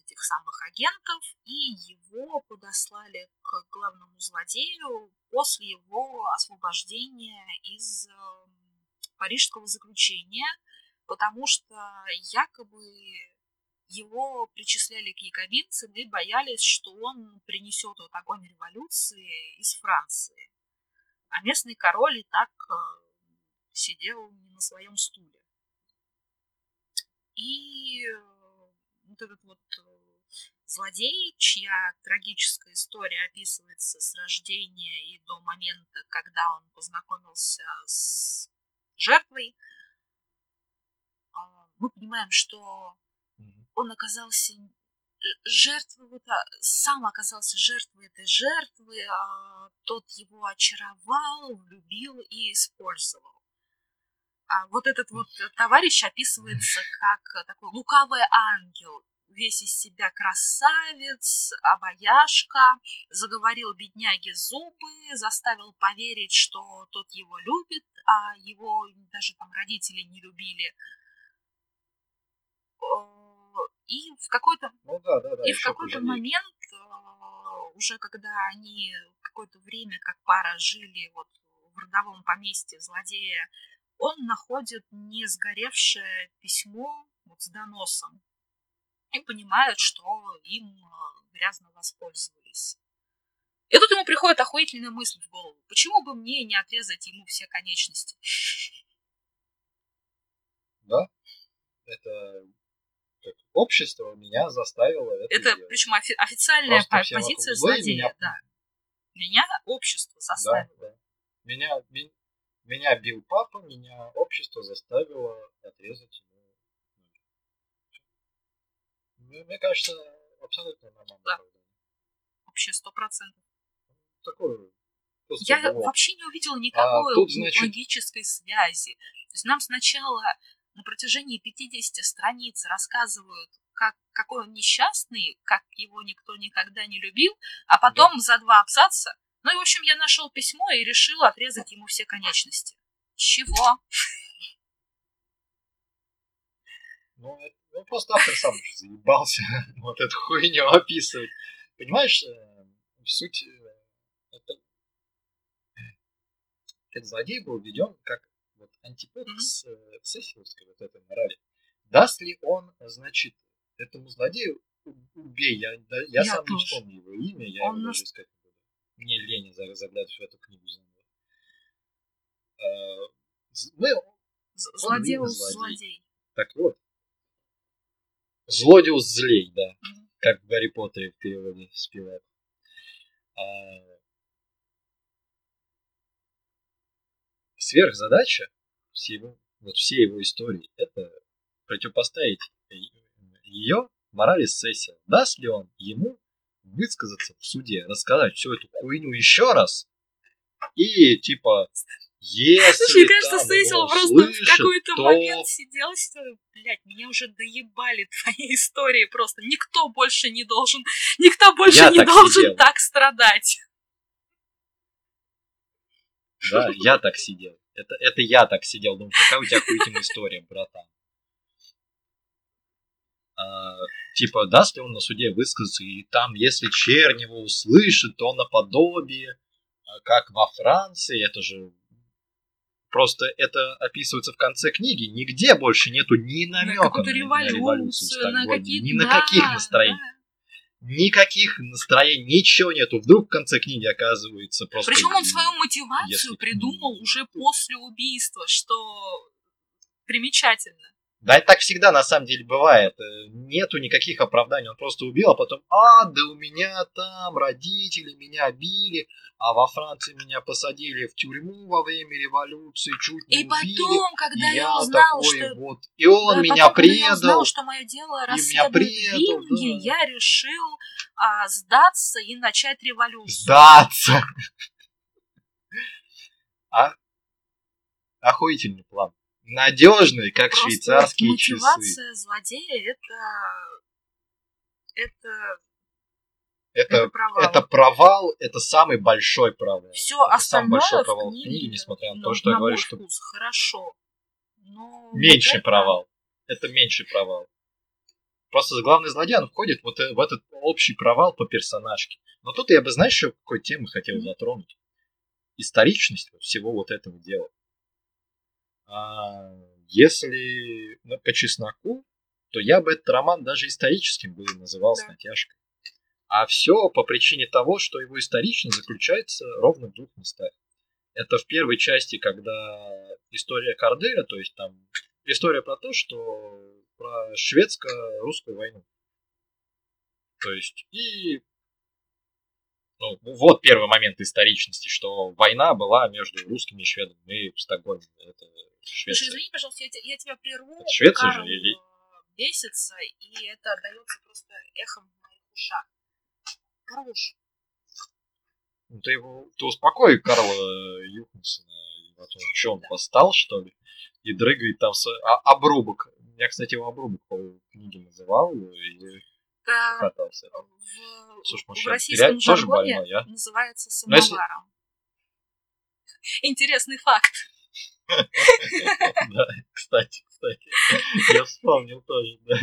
этих самых агентов, и его подослали к главному злодею после его освобождения из эм, парижского заключения, потому что якобы его причисляли к якобинцам и боялись, что он принесет вот огонь революции из Франции. А местный король и так э, сидел не на своем стуле. И э, вот этот вот э, злодей, чья трагическая история описывается с рождения и до момента, когда он познакомился с жертвой, а, мы понимаем, что он оказался э, жертвой, вот, а, сам оказался жертвой этой жертвы, а тот его очаровал, влюбил и использовал. А вот этот вот товарищ описывается как такой лукавый ангел, весь из себя красавец, обаяшка, заговорил бедняге зубы, заставил поверить, что тот его любит, а его даже там родители не любили. И в какой-то ну, да, да, да, и в какой-то момент, уже когда они какое-то время как пара жили вот в родовом поместье злодея, он находит не сгоревшее письмо вот с доносом и понимают, что им а, грязно воспользовались. И тут ему приходит охуительная мысль в голову. Почему бы мне не отрезать ему все конечности? Да, это как общество меня заставило это Это делать. причем офи- официальная Просто позиция злодея, меня... да. Меня общество заставило. Да, да. Меня, меня, меня бил папа, меня общество заставило отрезать ему ноги. Мне кажется, абсолютно нормально. Да. Вообще сто процентов. Такое я было. вообще не увидела никакой а, тут, значит... логической связи. То есть нам сначала на протяжении 50 страниц рассказывают, как, какой он несчастный, как его никто никогда не любил, а потом да. за два абзаца, ну и в общем я нашел письмо и решил отрезать ему все конечности. Чего? Ну, ну просто автор сам заебался вот эту хуйню описывать. Понимаешь, э, суть э, это этот злодей был введен как вот антипод mm-hmm. с э, сессиевской вот этой морали. Даст ли он, значит, этому злодею убей, я, да, я, я сам тоже. не вспомню его имя, я он его нас... даже искать буду. Мне лень заглядывать в эту книгу заново. А, мы, злодей, злодей. злодей. Так вот. Злодиус злей, да. Mm-hmm. Как в Гарри Поттере в переводе спевает. А, сверхзадача всего, вот всей его истории это противопоставить ее морали Сесила. Даст ли он ему высказаться в суде, рассказать всю эту хуйню еще раз и типа если мне кажется, Сесил просто услышит, в какой-то то... момент Сесил, что, блядь, меня уже доебали твои истории просто. Никто больше не должен, никто больше я не должен Сесил. так страдать. Да, я так сидел. Это, это я так сидел. Думаю, какая у тебя охуительная история, братан. А, типа, даст ли он на суде высказаться, и там, если Чернева услышит, то наподобие, а, как во Франции, это же Просто это описывается в конце книги, нигде больше нету ни намека на, на революцию, на, какие... ни на да, каких настроениях. Да. Никаких настроений, ничего нету. Вдруг в конце книги оказывается просто... Причем он свою мотивацию придумал уже после убийства, что примечательно. Да, это так всегда на самом деле бывает. Э, нету никаких оправданий. Он просто убил, а потом, а, да у меня там родители меня били, а во Франции меня посадили в тюрьму во время революции, чуть не и убили. потом, когда и я, я узнал, такой что... вот, и он да, меня потом, предал. я узнал, что мое дело расследует Римге, да. я решил а, сдаться и начать революцию. Сдаться! А? Охуительный план. Надежный, как Просто швейцарские мотивация часы. Мотивация злодея это... Это это, это, провал. это провал, это самый большой провал. Все это остальное самый большой провал в книге, книги, несмотря на то, что я говорю, что... Хорошо. Но меньший вот это... провал. Это меньший провал. Просто главный злодей, он входит вот в этот общий провал по персонажке. Но тут я бы, знаешь, еще какой темы хотел затронуть? Историчность всего вот этого дела. А если ну, по чесноку, то я бы этот роман даже историческим бы называл да. с натяжкой. А все по причине того, что его историчность заключается ровно в двух местах. Это в первой части, когда история Корделя, то есть там история про то, что про шведско-русскую войну. То есть и ну, вот первый момент историчности, что война была между русскими и шведами и в Стокгольме. Это Швеция. Слушай, извини, пожалуйста, я, я тебя прерву. Это Швеция же или... бесится, и это отдается просто эхом в моих ушах. Карлуш. Ну ты его, ты успокой Карла Юхансона, а то что он постал, что ли, и дрыгает там с... а, обрубок. Я, кстати, его обрубок по книге называл, и да, катался. В, Слушай, может, в российском жаргоне больной, а? называется самоваром. Если... Интересный факт. Да, кстати, кстати. Я вспомнил тоже, да.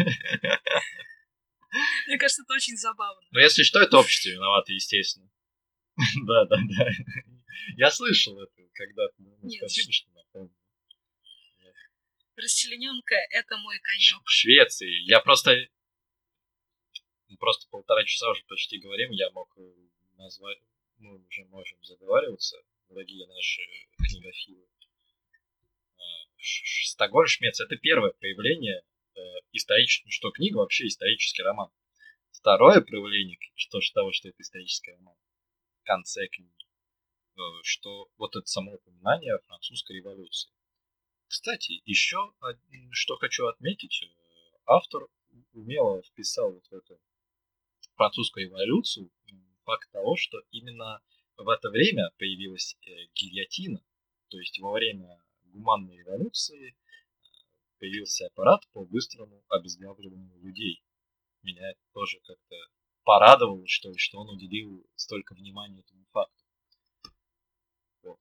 Мне кажется, это очень забавно. Но если что, это общество виновато, естественно. Да, да, да. Я слышал это когда-то. Спасибо, что напомнил. Это мой конек. В Швеции. Я просто... Просто полтора часа уже почти говорим. Я мог э, назвать... Мы уже можем заговариваться, дорогие наши книгофилы. Стокгольм Шмец — это первое появление э, исторический, что книга вообще исторический роман. Второе проявление что, того, что это исторический роман в конце книги. что вот это само упоминание французской революции. Кстати, еще что хочу отметить, автор умело вписал вот в эту французскую революцию факт того, что именно в это время появилась гильотина, то есть во время гуманной революции появился аппарат по быстрому обезглавливанию людей. Меня это тоже как-то порадовало, что, что он уделил столько внимания этому факту. Вот.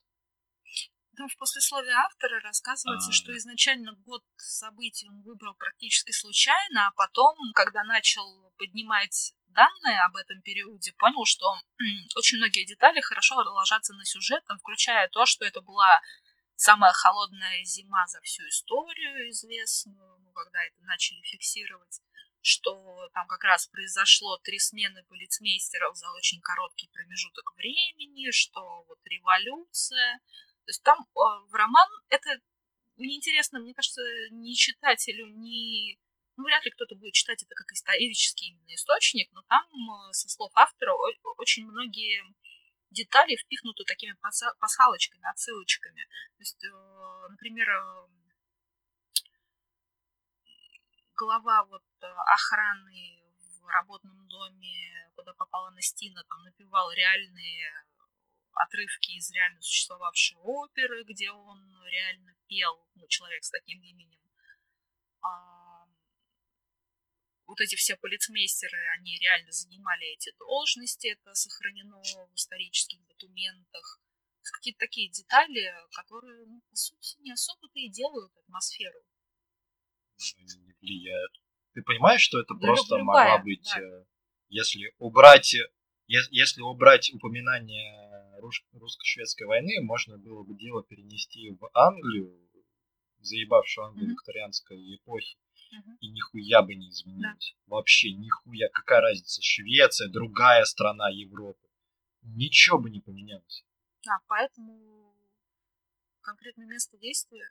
Там в послесловии автора рассказывается, а... что изначально год событий он выбрал практически случайно, а потом, когда начал поднимать данные об этом периоде, понял, что очень многие детали хорошо ложатся на сюжет, включая то, что это была самая холодная зима за всю историю известную, ну, когда это начали фиксировать, что там как раз произошло три смены полицмейстеров за очень короткий промежуток времени, что вот революция. То есть там э, в роман это неинтересно, мне кажется, ни читателю, ни... Ну, вряд ли кто-то будет читать это как исторический именно источник, но там, э, со слов автора, очень многие детали впихнуты такими пасхалочками, отсылочками. То есть, э, например, э, глава вот э, охраны в работном доме, куда попала Настина, там напевал реальные отрывки из реально существовавшей оперы, где он реально пел, ну, человек с таким именем. А, вот эти все полицмейстеры, они реально занимали эти должности, это сохранено в исторических документах. Какие-то такие детали, которые, ну, по сути, не особо-то и делают атмосферу. Не влияют. Ты понимаешь, что это да, просто любая, могла быть, да. Э, если убрать, если убрать упоминание русско-шведской войны, можно было бы дело перенести в Англию, заебавшую Англию mm-hmm. викторианской эпохи, и нихуя бы не изменилось. Да. Вообще нихуя. Какая разница? Швеция, другая страна Европы. Ничего бы не поменялось. А, поэтому конкретное место действия.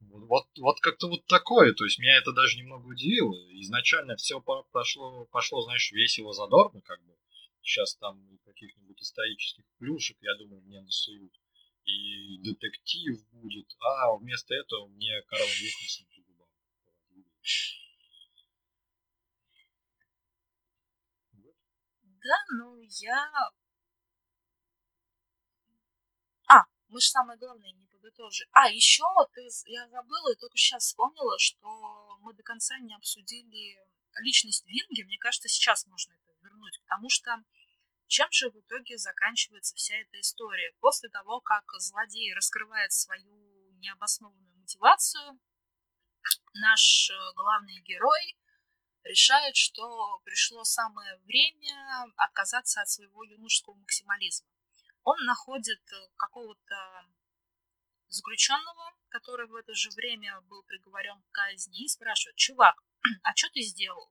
Вот, вот, вот как-то вот такое. То есть меня это даже немного удивило. Изначально все пошло, пошло, знаешь, весело, задорно, как бы. Сейчас там каких-нибудь исторических плюшек, я думаю, мне насуют. И детектив будет. А вместо этого мне Карл Викинсон да, ну я... А, мы же самое главное не подытожили. А, еще ты, я забыла и только сейчас вспомнила, что мы до конца не обсудили личность Винги. Мне кажется, сейчас можно это вернуть, потому что чем же в итоге заканчивается вся эта история? После того, как злодей раскрывает свою необоснованную мотивацию, наш э, главный герой решает, что пришло самое время отказаться от своего юношеского максимализма. Он находит э, какого-то заключенного, который в это же время был приговорен к казни, и спрашивает, чувак, а что ты сделал?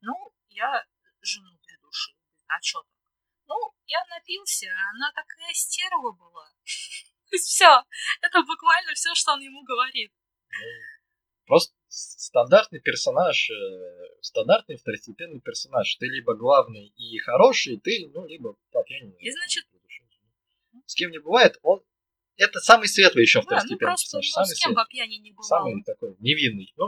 Ну, я жену придушил. а что так? Ну, я напился, она такая стерва была. Все, это буквально все, что он ему говорит. Просто стандартный персонаж, э, стандартный второстепенный персонаж. Ты либо главный и хороший, ты, ну, либо по пьяни. И значит... С кем не бывает, он... Это самый светлый еще да, второстепенный ну, просто, персонаж. Ну, самый с кем по пьяни не бывал. Самый такой невинный. Ну,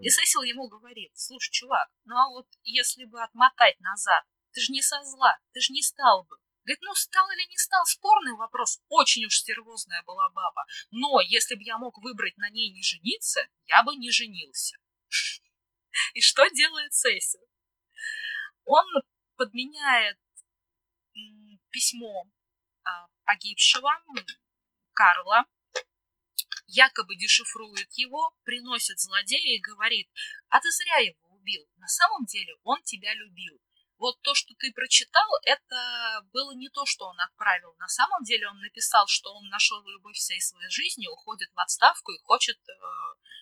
и Сесил ему говорит, слушай, чувак, ну а вот если бы отмотать назад, ты же не со зла, ты же не стал бы Говорит, ну стал или не стал, спорный вопрос. Очень уж стервозная была баба. Но если бы я мог выбрать на ней не жениться, я бы не женился. И что делает Сесил? Он подменяет письмо а, погибшего Карла, якобы дешифрует его, приносит злодея и говорит, а ты зря его убил. На самом деле он тебя любил вот то, что ты прочитал, это было не то, что он отправил. На самом деле он написал, что он нашел любовь всей своей жизни, уходит в отставку и хочет э,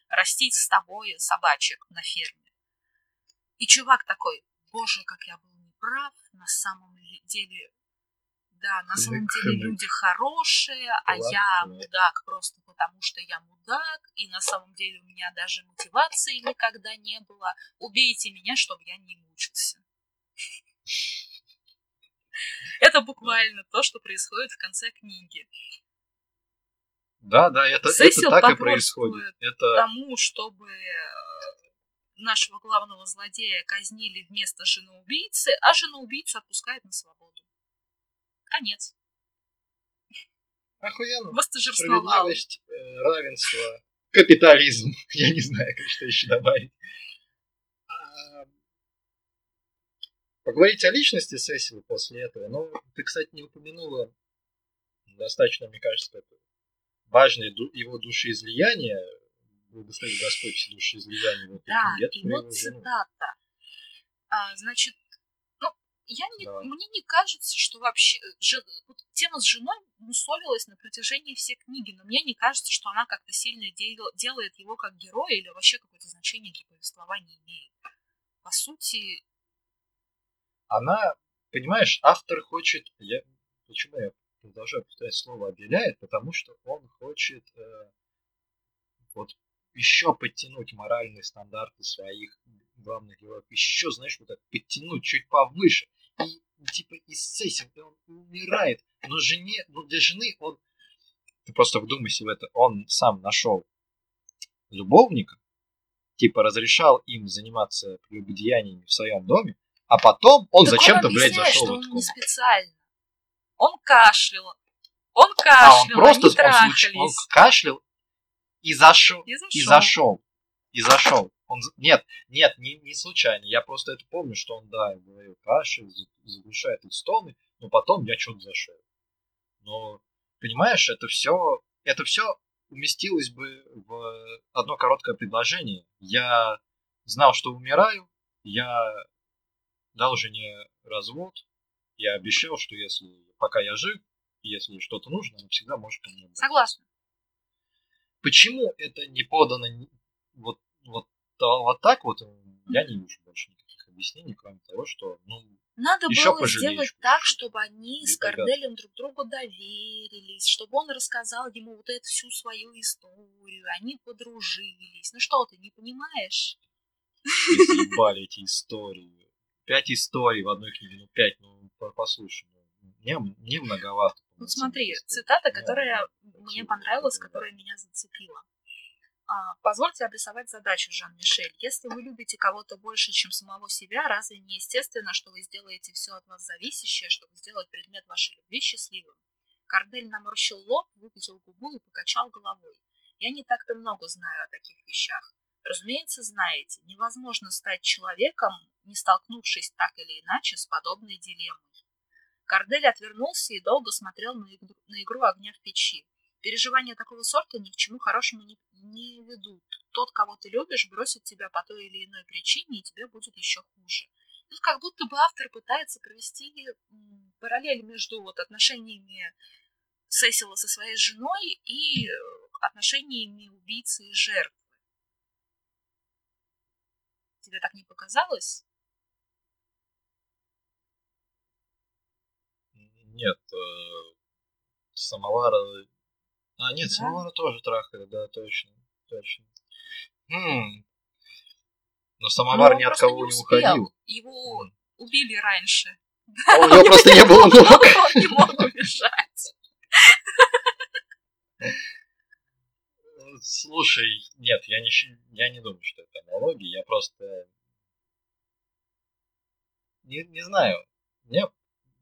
растить с тобой собачек на ферме. И чувак такой, боже, как я был неправ, на самом деле, да, на самом деле люди хорошие, а я мудак просто потому, что я мудак, и на самом деле у меня даже мотивации никогда не было. Убейте меня, чтобы я не мучился. Это буквально то, что происходит в конце книги. Да, да, это, это так и происходит. Это... Тому, чтобы э, нашего главного злодея казнили вместо жены убийцы, а жену убийцу отпускают на свободу. Конец. Охуенно. Справедливость, э, равенство, капитализм. Я не знаю, как что еще добавить. А, поговорить о личности Сесила после этого. Ну, ты, кстати, не упомянула достаточно, мне кажется, как важное его душеизлияние. Благослови Господь все душеизлияние в этой да, и вот цитата. А, значит, я не, да. мне не кажется, что вообще же, вот тема с женой мусолилась на протяжении всей книги, но мне не кажется, что она как-то сильно дел, делает его как героя или вообще какое-то значение для повествования имеет. По сути... Она, понимаешь, автор хочет... Я, почему я продолжаю повторять слово «обеляет»? Потому что он хочет э, вот еще подтянуть моральные стандарты своих главных героев, еще, знаешь, вот так подтянуть чуть повыше и типа из сессии он умирает, но жене, но для жены он, ты просто вдумайся в это, он сам нашел любовника, типа разрешал им заниматься прелюбодеяниями в своем доме, а потом он зачем-то, блядь, зашел что он не специально. Он кашлял. Он кашлял, а он просто он, случ... он кашлял и зашел. И зашел. И зашел. И зашел. Он, нет, нет, не, не случайно. Я просто это помню, что он, да, говорил кашель, заглушает эти стоны, но потом я что-то зашел. Но, понимаешь, это все, это все уместилось бы в одно короткое предложение. Я знал, что умираю, я дал жене развод, я обещал, что если пока я жив, если что-то нужно, она всегда может ко мне Согласна. Почему это не подано вот, вот вот так вот э, я не вижу больше никаких объяснений, кроме того, что, ну, надо еще было сделать так, чтобы они с Корделем друг другу доверились, чтобы он рассказал ему вот эту всю свою историю, они подружились. Ну что ты, не понимаешь? Заебали эти истории. Пять историй в одной книге, ну пять, ну послушай, ну, мне, мне многовато. Вот смотри, цитата, которая мне понравилась, которая меня зацепила. А, позвольте обрисовать задачу, Жан-Мишель. Если вы любите кого-то больше, чем самого себя, разве не естественно, что вы сделаете все от вас зависящее, чтобы сделать предмет вашей любви счастливым? Кардель наморщил лоб, выпятил губу и покачал головой. Я не так-то много знаю о таких вещах. Разумеется, знаете, невозможно стать человеком, не столкнувшись так или иначе с подобной дилеммой. Кардель отвернулся и долго смотрел на игру, на игру огня в печи. Переживания такого сорта ни к чему хорошему не, не ведут. Тот, кого ты любишь, бросит тебя по той или иной причине, и тебе будет еще хуже. Тут как будто бы автор пытается провести параллель между вот отношениями Сесила со своей женой и отношениями убийцы и жертвы. Тебе так не показалось? Нет, э, самовара а, нет, да? самовара тоже трахали, да, точно. Точно. Хм. Но самовар Но ни от кого не, не уходил. Его хм. убили раньше. А у него просто не было ног. Он не мог убежать. Слушай, нет, я не, я не думаю, что это аналогия. Я просто не, не знаю. Мне,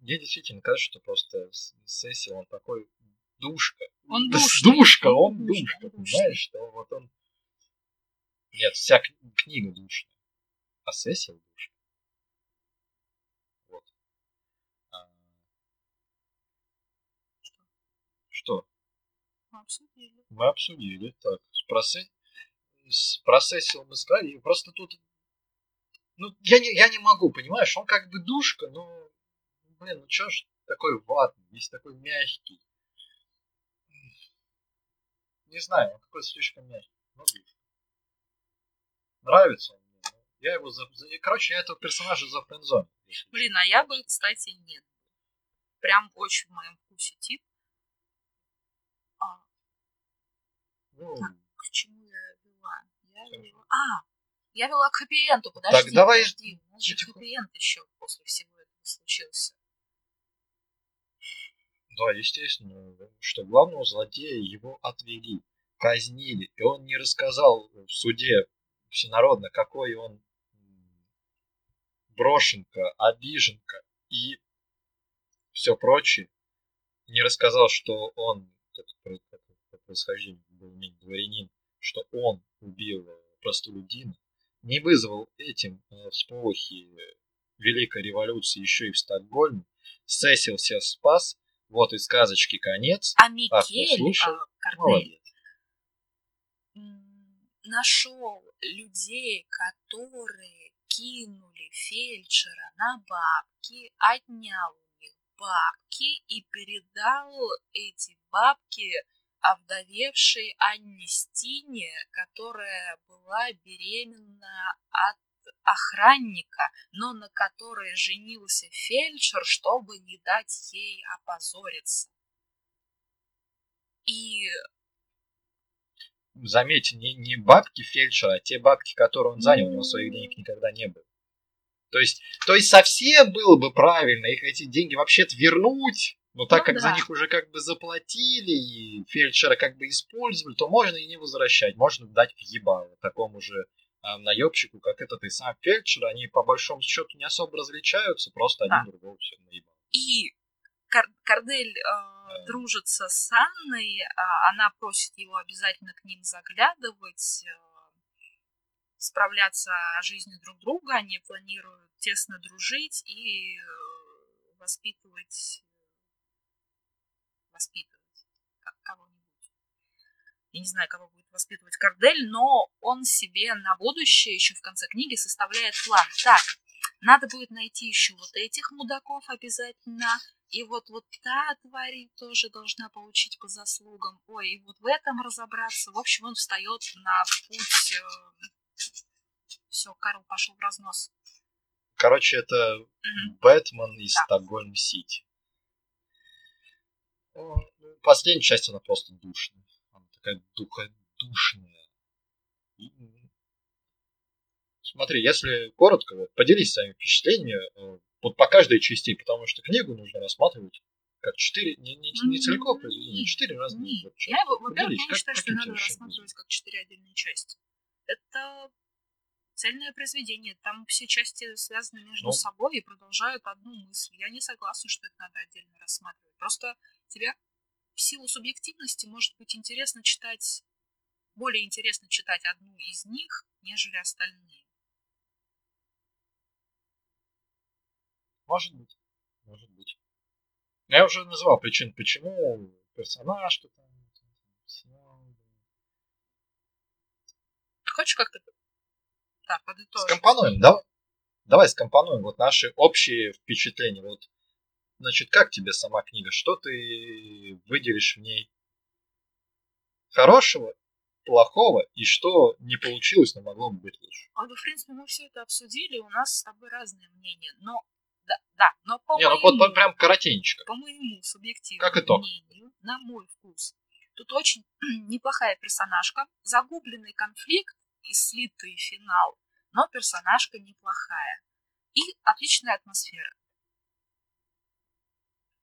мне действительно кажется, что просто Сесси, он такой душка. Он душка. Душка, он душка, понимаешь, что вот он... Нет, вся книга душная, а сессия душка. Вот. А... Что? Мы обсудили. Мы обсудили, так. Про, се... про сессию мы сказали, просто тут... Ну, я не, я не могу, понимаешь, он как бы душка, но... Блин, ну чё ж такой ватный, весь такой мягкий. Не знаю, он какой-то слишком мягкий. Ну, Нравится он мне. Я его за... Короче, я этого персонажа за френдзон. Блин, а я бы, кстати, нет. Прям очень в моем вкусе тип. А. Ну, так, к чему я вела? Я вела... А, я вела к хэппи-энду. Подожди, так, давай... подожди. У нас же хэппи-энд еще после всего этого случился. Да, естественно, что главного злодея его отвели, казнили, и он не рассказал в суде всенародно, какой он брошенка, обиженка и все прочее. Не рассказал, что он, как, как, как происхождение был дворянин, что он убил простолюдина, не вызвал этим э, всполохи Великой революции еще и в Стокгольме, Сесил себя спас, вот и сказочки конец. А Микель, а, Корнель, нашел людей, которые кинули фельдшера на бабки, отнял у них бабки и передал эти бабки овдовевшей Анне Стине, которая была беременна от охранника, но на которой женился фельдшер, чтобы не дать ей опозориться. И заметьте, не, не бабки фельдшера, а те бабки, которые он занял, у него своих денег никогда не было. То есть, то есть совсем было бы правильно их эти деньги вообще-то вернуть, но так ну, как да. за них уже как бы заплатили и фельдшера как бы использовали, то можно и не возвращать, можно дать в ебало такому же наебщику, как этот и сам фельдшер, они по большому счету не особо различаются, просто да. один другого все наебал. И Кар Кардель э, дружится с Анной, э, она просит его обязательно к ним заглядывать, э, справляться о жизни друг друга, они планируют тесно дружить и э, воспитывать, воспитывать кого-нибудь. Я не знаю, кого будет воспитывать Кардель, но он себе на будущее еще в конце книги составляет план. Так, надо будет найти еще вот этих мудаков обязательно, и вот, вот та тварь тоже должна получить по заслугам. Ой, и вот в этом разобраться. В общем, он встает на путь. Э... Все, Карл пошел в разнос. Короче, это угу. Бэтмен из да. Стокгольм-Сити. Последняя часть, она просто душная. Такая душная. Смотри, если коротко, вот, поделись своими впечатлениями э, вот по каждой части, потому что книгу нужно рассматривать как четыре, не, не, не целиком произведение, четыре разные. Вот, я, во-первых, не считаю, что надо рассматривать как четыре отдельные части. Это цельное произведение. Там все части связаны между ну, собой и продолжают одну мысль. Я не согласна, что это надо отдельно рассматривать. Просто тебе в силу субъективности может быть интересно читать, более интересно читать одну из них, нежели остальные. Может быть. Может быть. Я уже называл причин, почему персонаж что там. Хочешь как-то так, подытожить? Скомпонуем, да? Давай скомпонуем вот наши общие впечатления. Вот, значит, как тебе сама книга? Что ты выделишь в ней хорошего, плохого и что не получилось, но могло бы быть лучше? А, ну, в принципе, мы все это обсудили, у нас с тобой разные мнения, но да, да, но по Не, моему, ну вот прям коротенечко. По моему субъективному как итог? мнению, на мой вкус, тут очень неплохая персонажка, загубленный конфликт и слитый финал, но персонажка неплохая. И отличная атмосфера.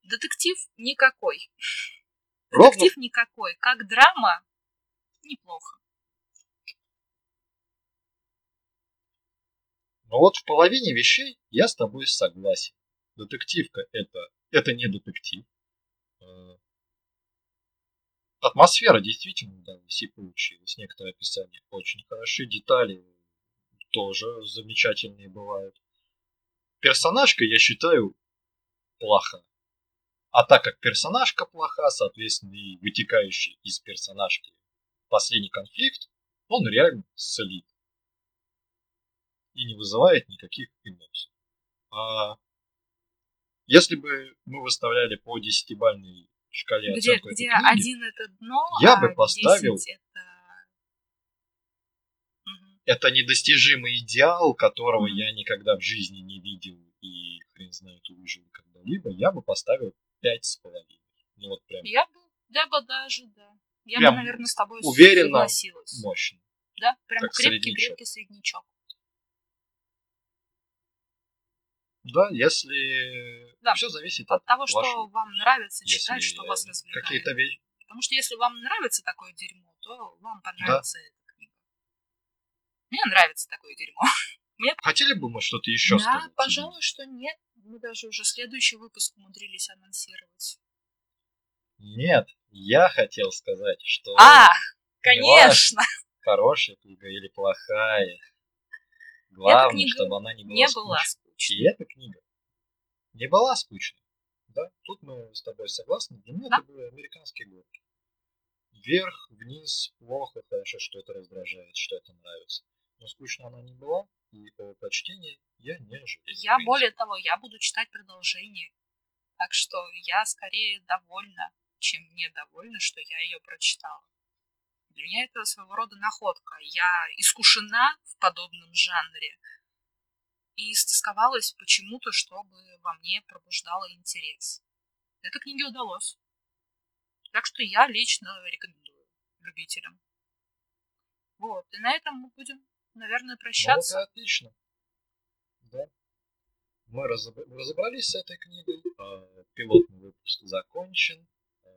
Детектив никакой. Ровно? Детектив никакой. Как драма неплохо. Но вот в половине вещей я с тобой согласен. Детективка это, это не детектив. Э, атмосфера действительно удалась и получилась. Некоторые описания очень хороши, детали тоже замечательные бывают. Персонажка, я считаю, плоха. А так как персонажка плоха, соответственно, и вытекающий из персонажки последний конфликт, он реально слит и не вызывает никаких эмоций. А если бы мы выставляли по десятибальной шкале где, оценку где книги, один это дно, я а бы поставил это... это недостижимый идеал, которого угу. я никогда в жизни не видел и хрен знает увижу когда-либо, я бы поставил пять с половиной. Ну вот прям. Я бы, я бы даже, да. Я прям бы, наверное, с тобой уверенно, согласилась. мощно. Да, прям крепкий-крепкий среднячок. Да, если... Да. Все зависит От от того, что вашего вам нравится если читать, что вас развлекает. какие-то вещи. Потому что если вам нравится такое дерьмо, то вам понравится эта книга. Мне нравится такое дерьмо. Хотели бы мы что-то еще да, сказать? пожалуй, что нет. Мы даже уже следующий выпуск умудрились анонсировать. Нет, я хотел сказать, что А, конечно! хорошая книга или плохая. Главное, чтобы она не была Не была скучной. скучной. И эта книга не была скучной. Да, тут мы с тобой согласны. Для меня Да. это были американские горки. Вверх, вниз, плохо, хорошо, что это раздражает, что это нравится. Но скучно она не была, и о прочтении я не в Я более того, я буду читать продолжение. Так что я скорее довольна, чем недовольна, что я ее прочитала. Для меня это своего рода находка. Я искушена в подобном жанре и истосковалась почему-то, чтобы во мне пробуждало интерес. Этой книге удалось. Так что я лично рекомендую любителям. Вот, и на этом мы будем, наверное, Ну, прощаться. вот и отлично. Да. Мы разоб- разобрались с этой книгой. э, Пилотный выпуск закончен. Э,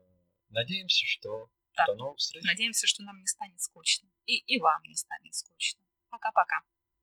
Надеемся, что Да. до новых встреч. Надеемся, что нам не станет скучно. И, и вам не станет скучно. Пока-пока.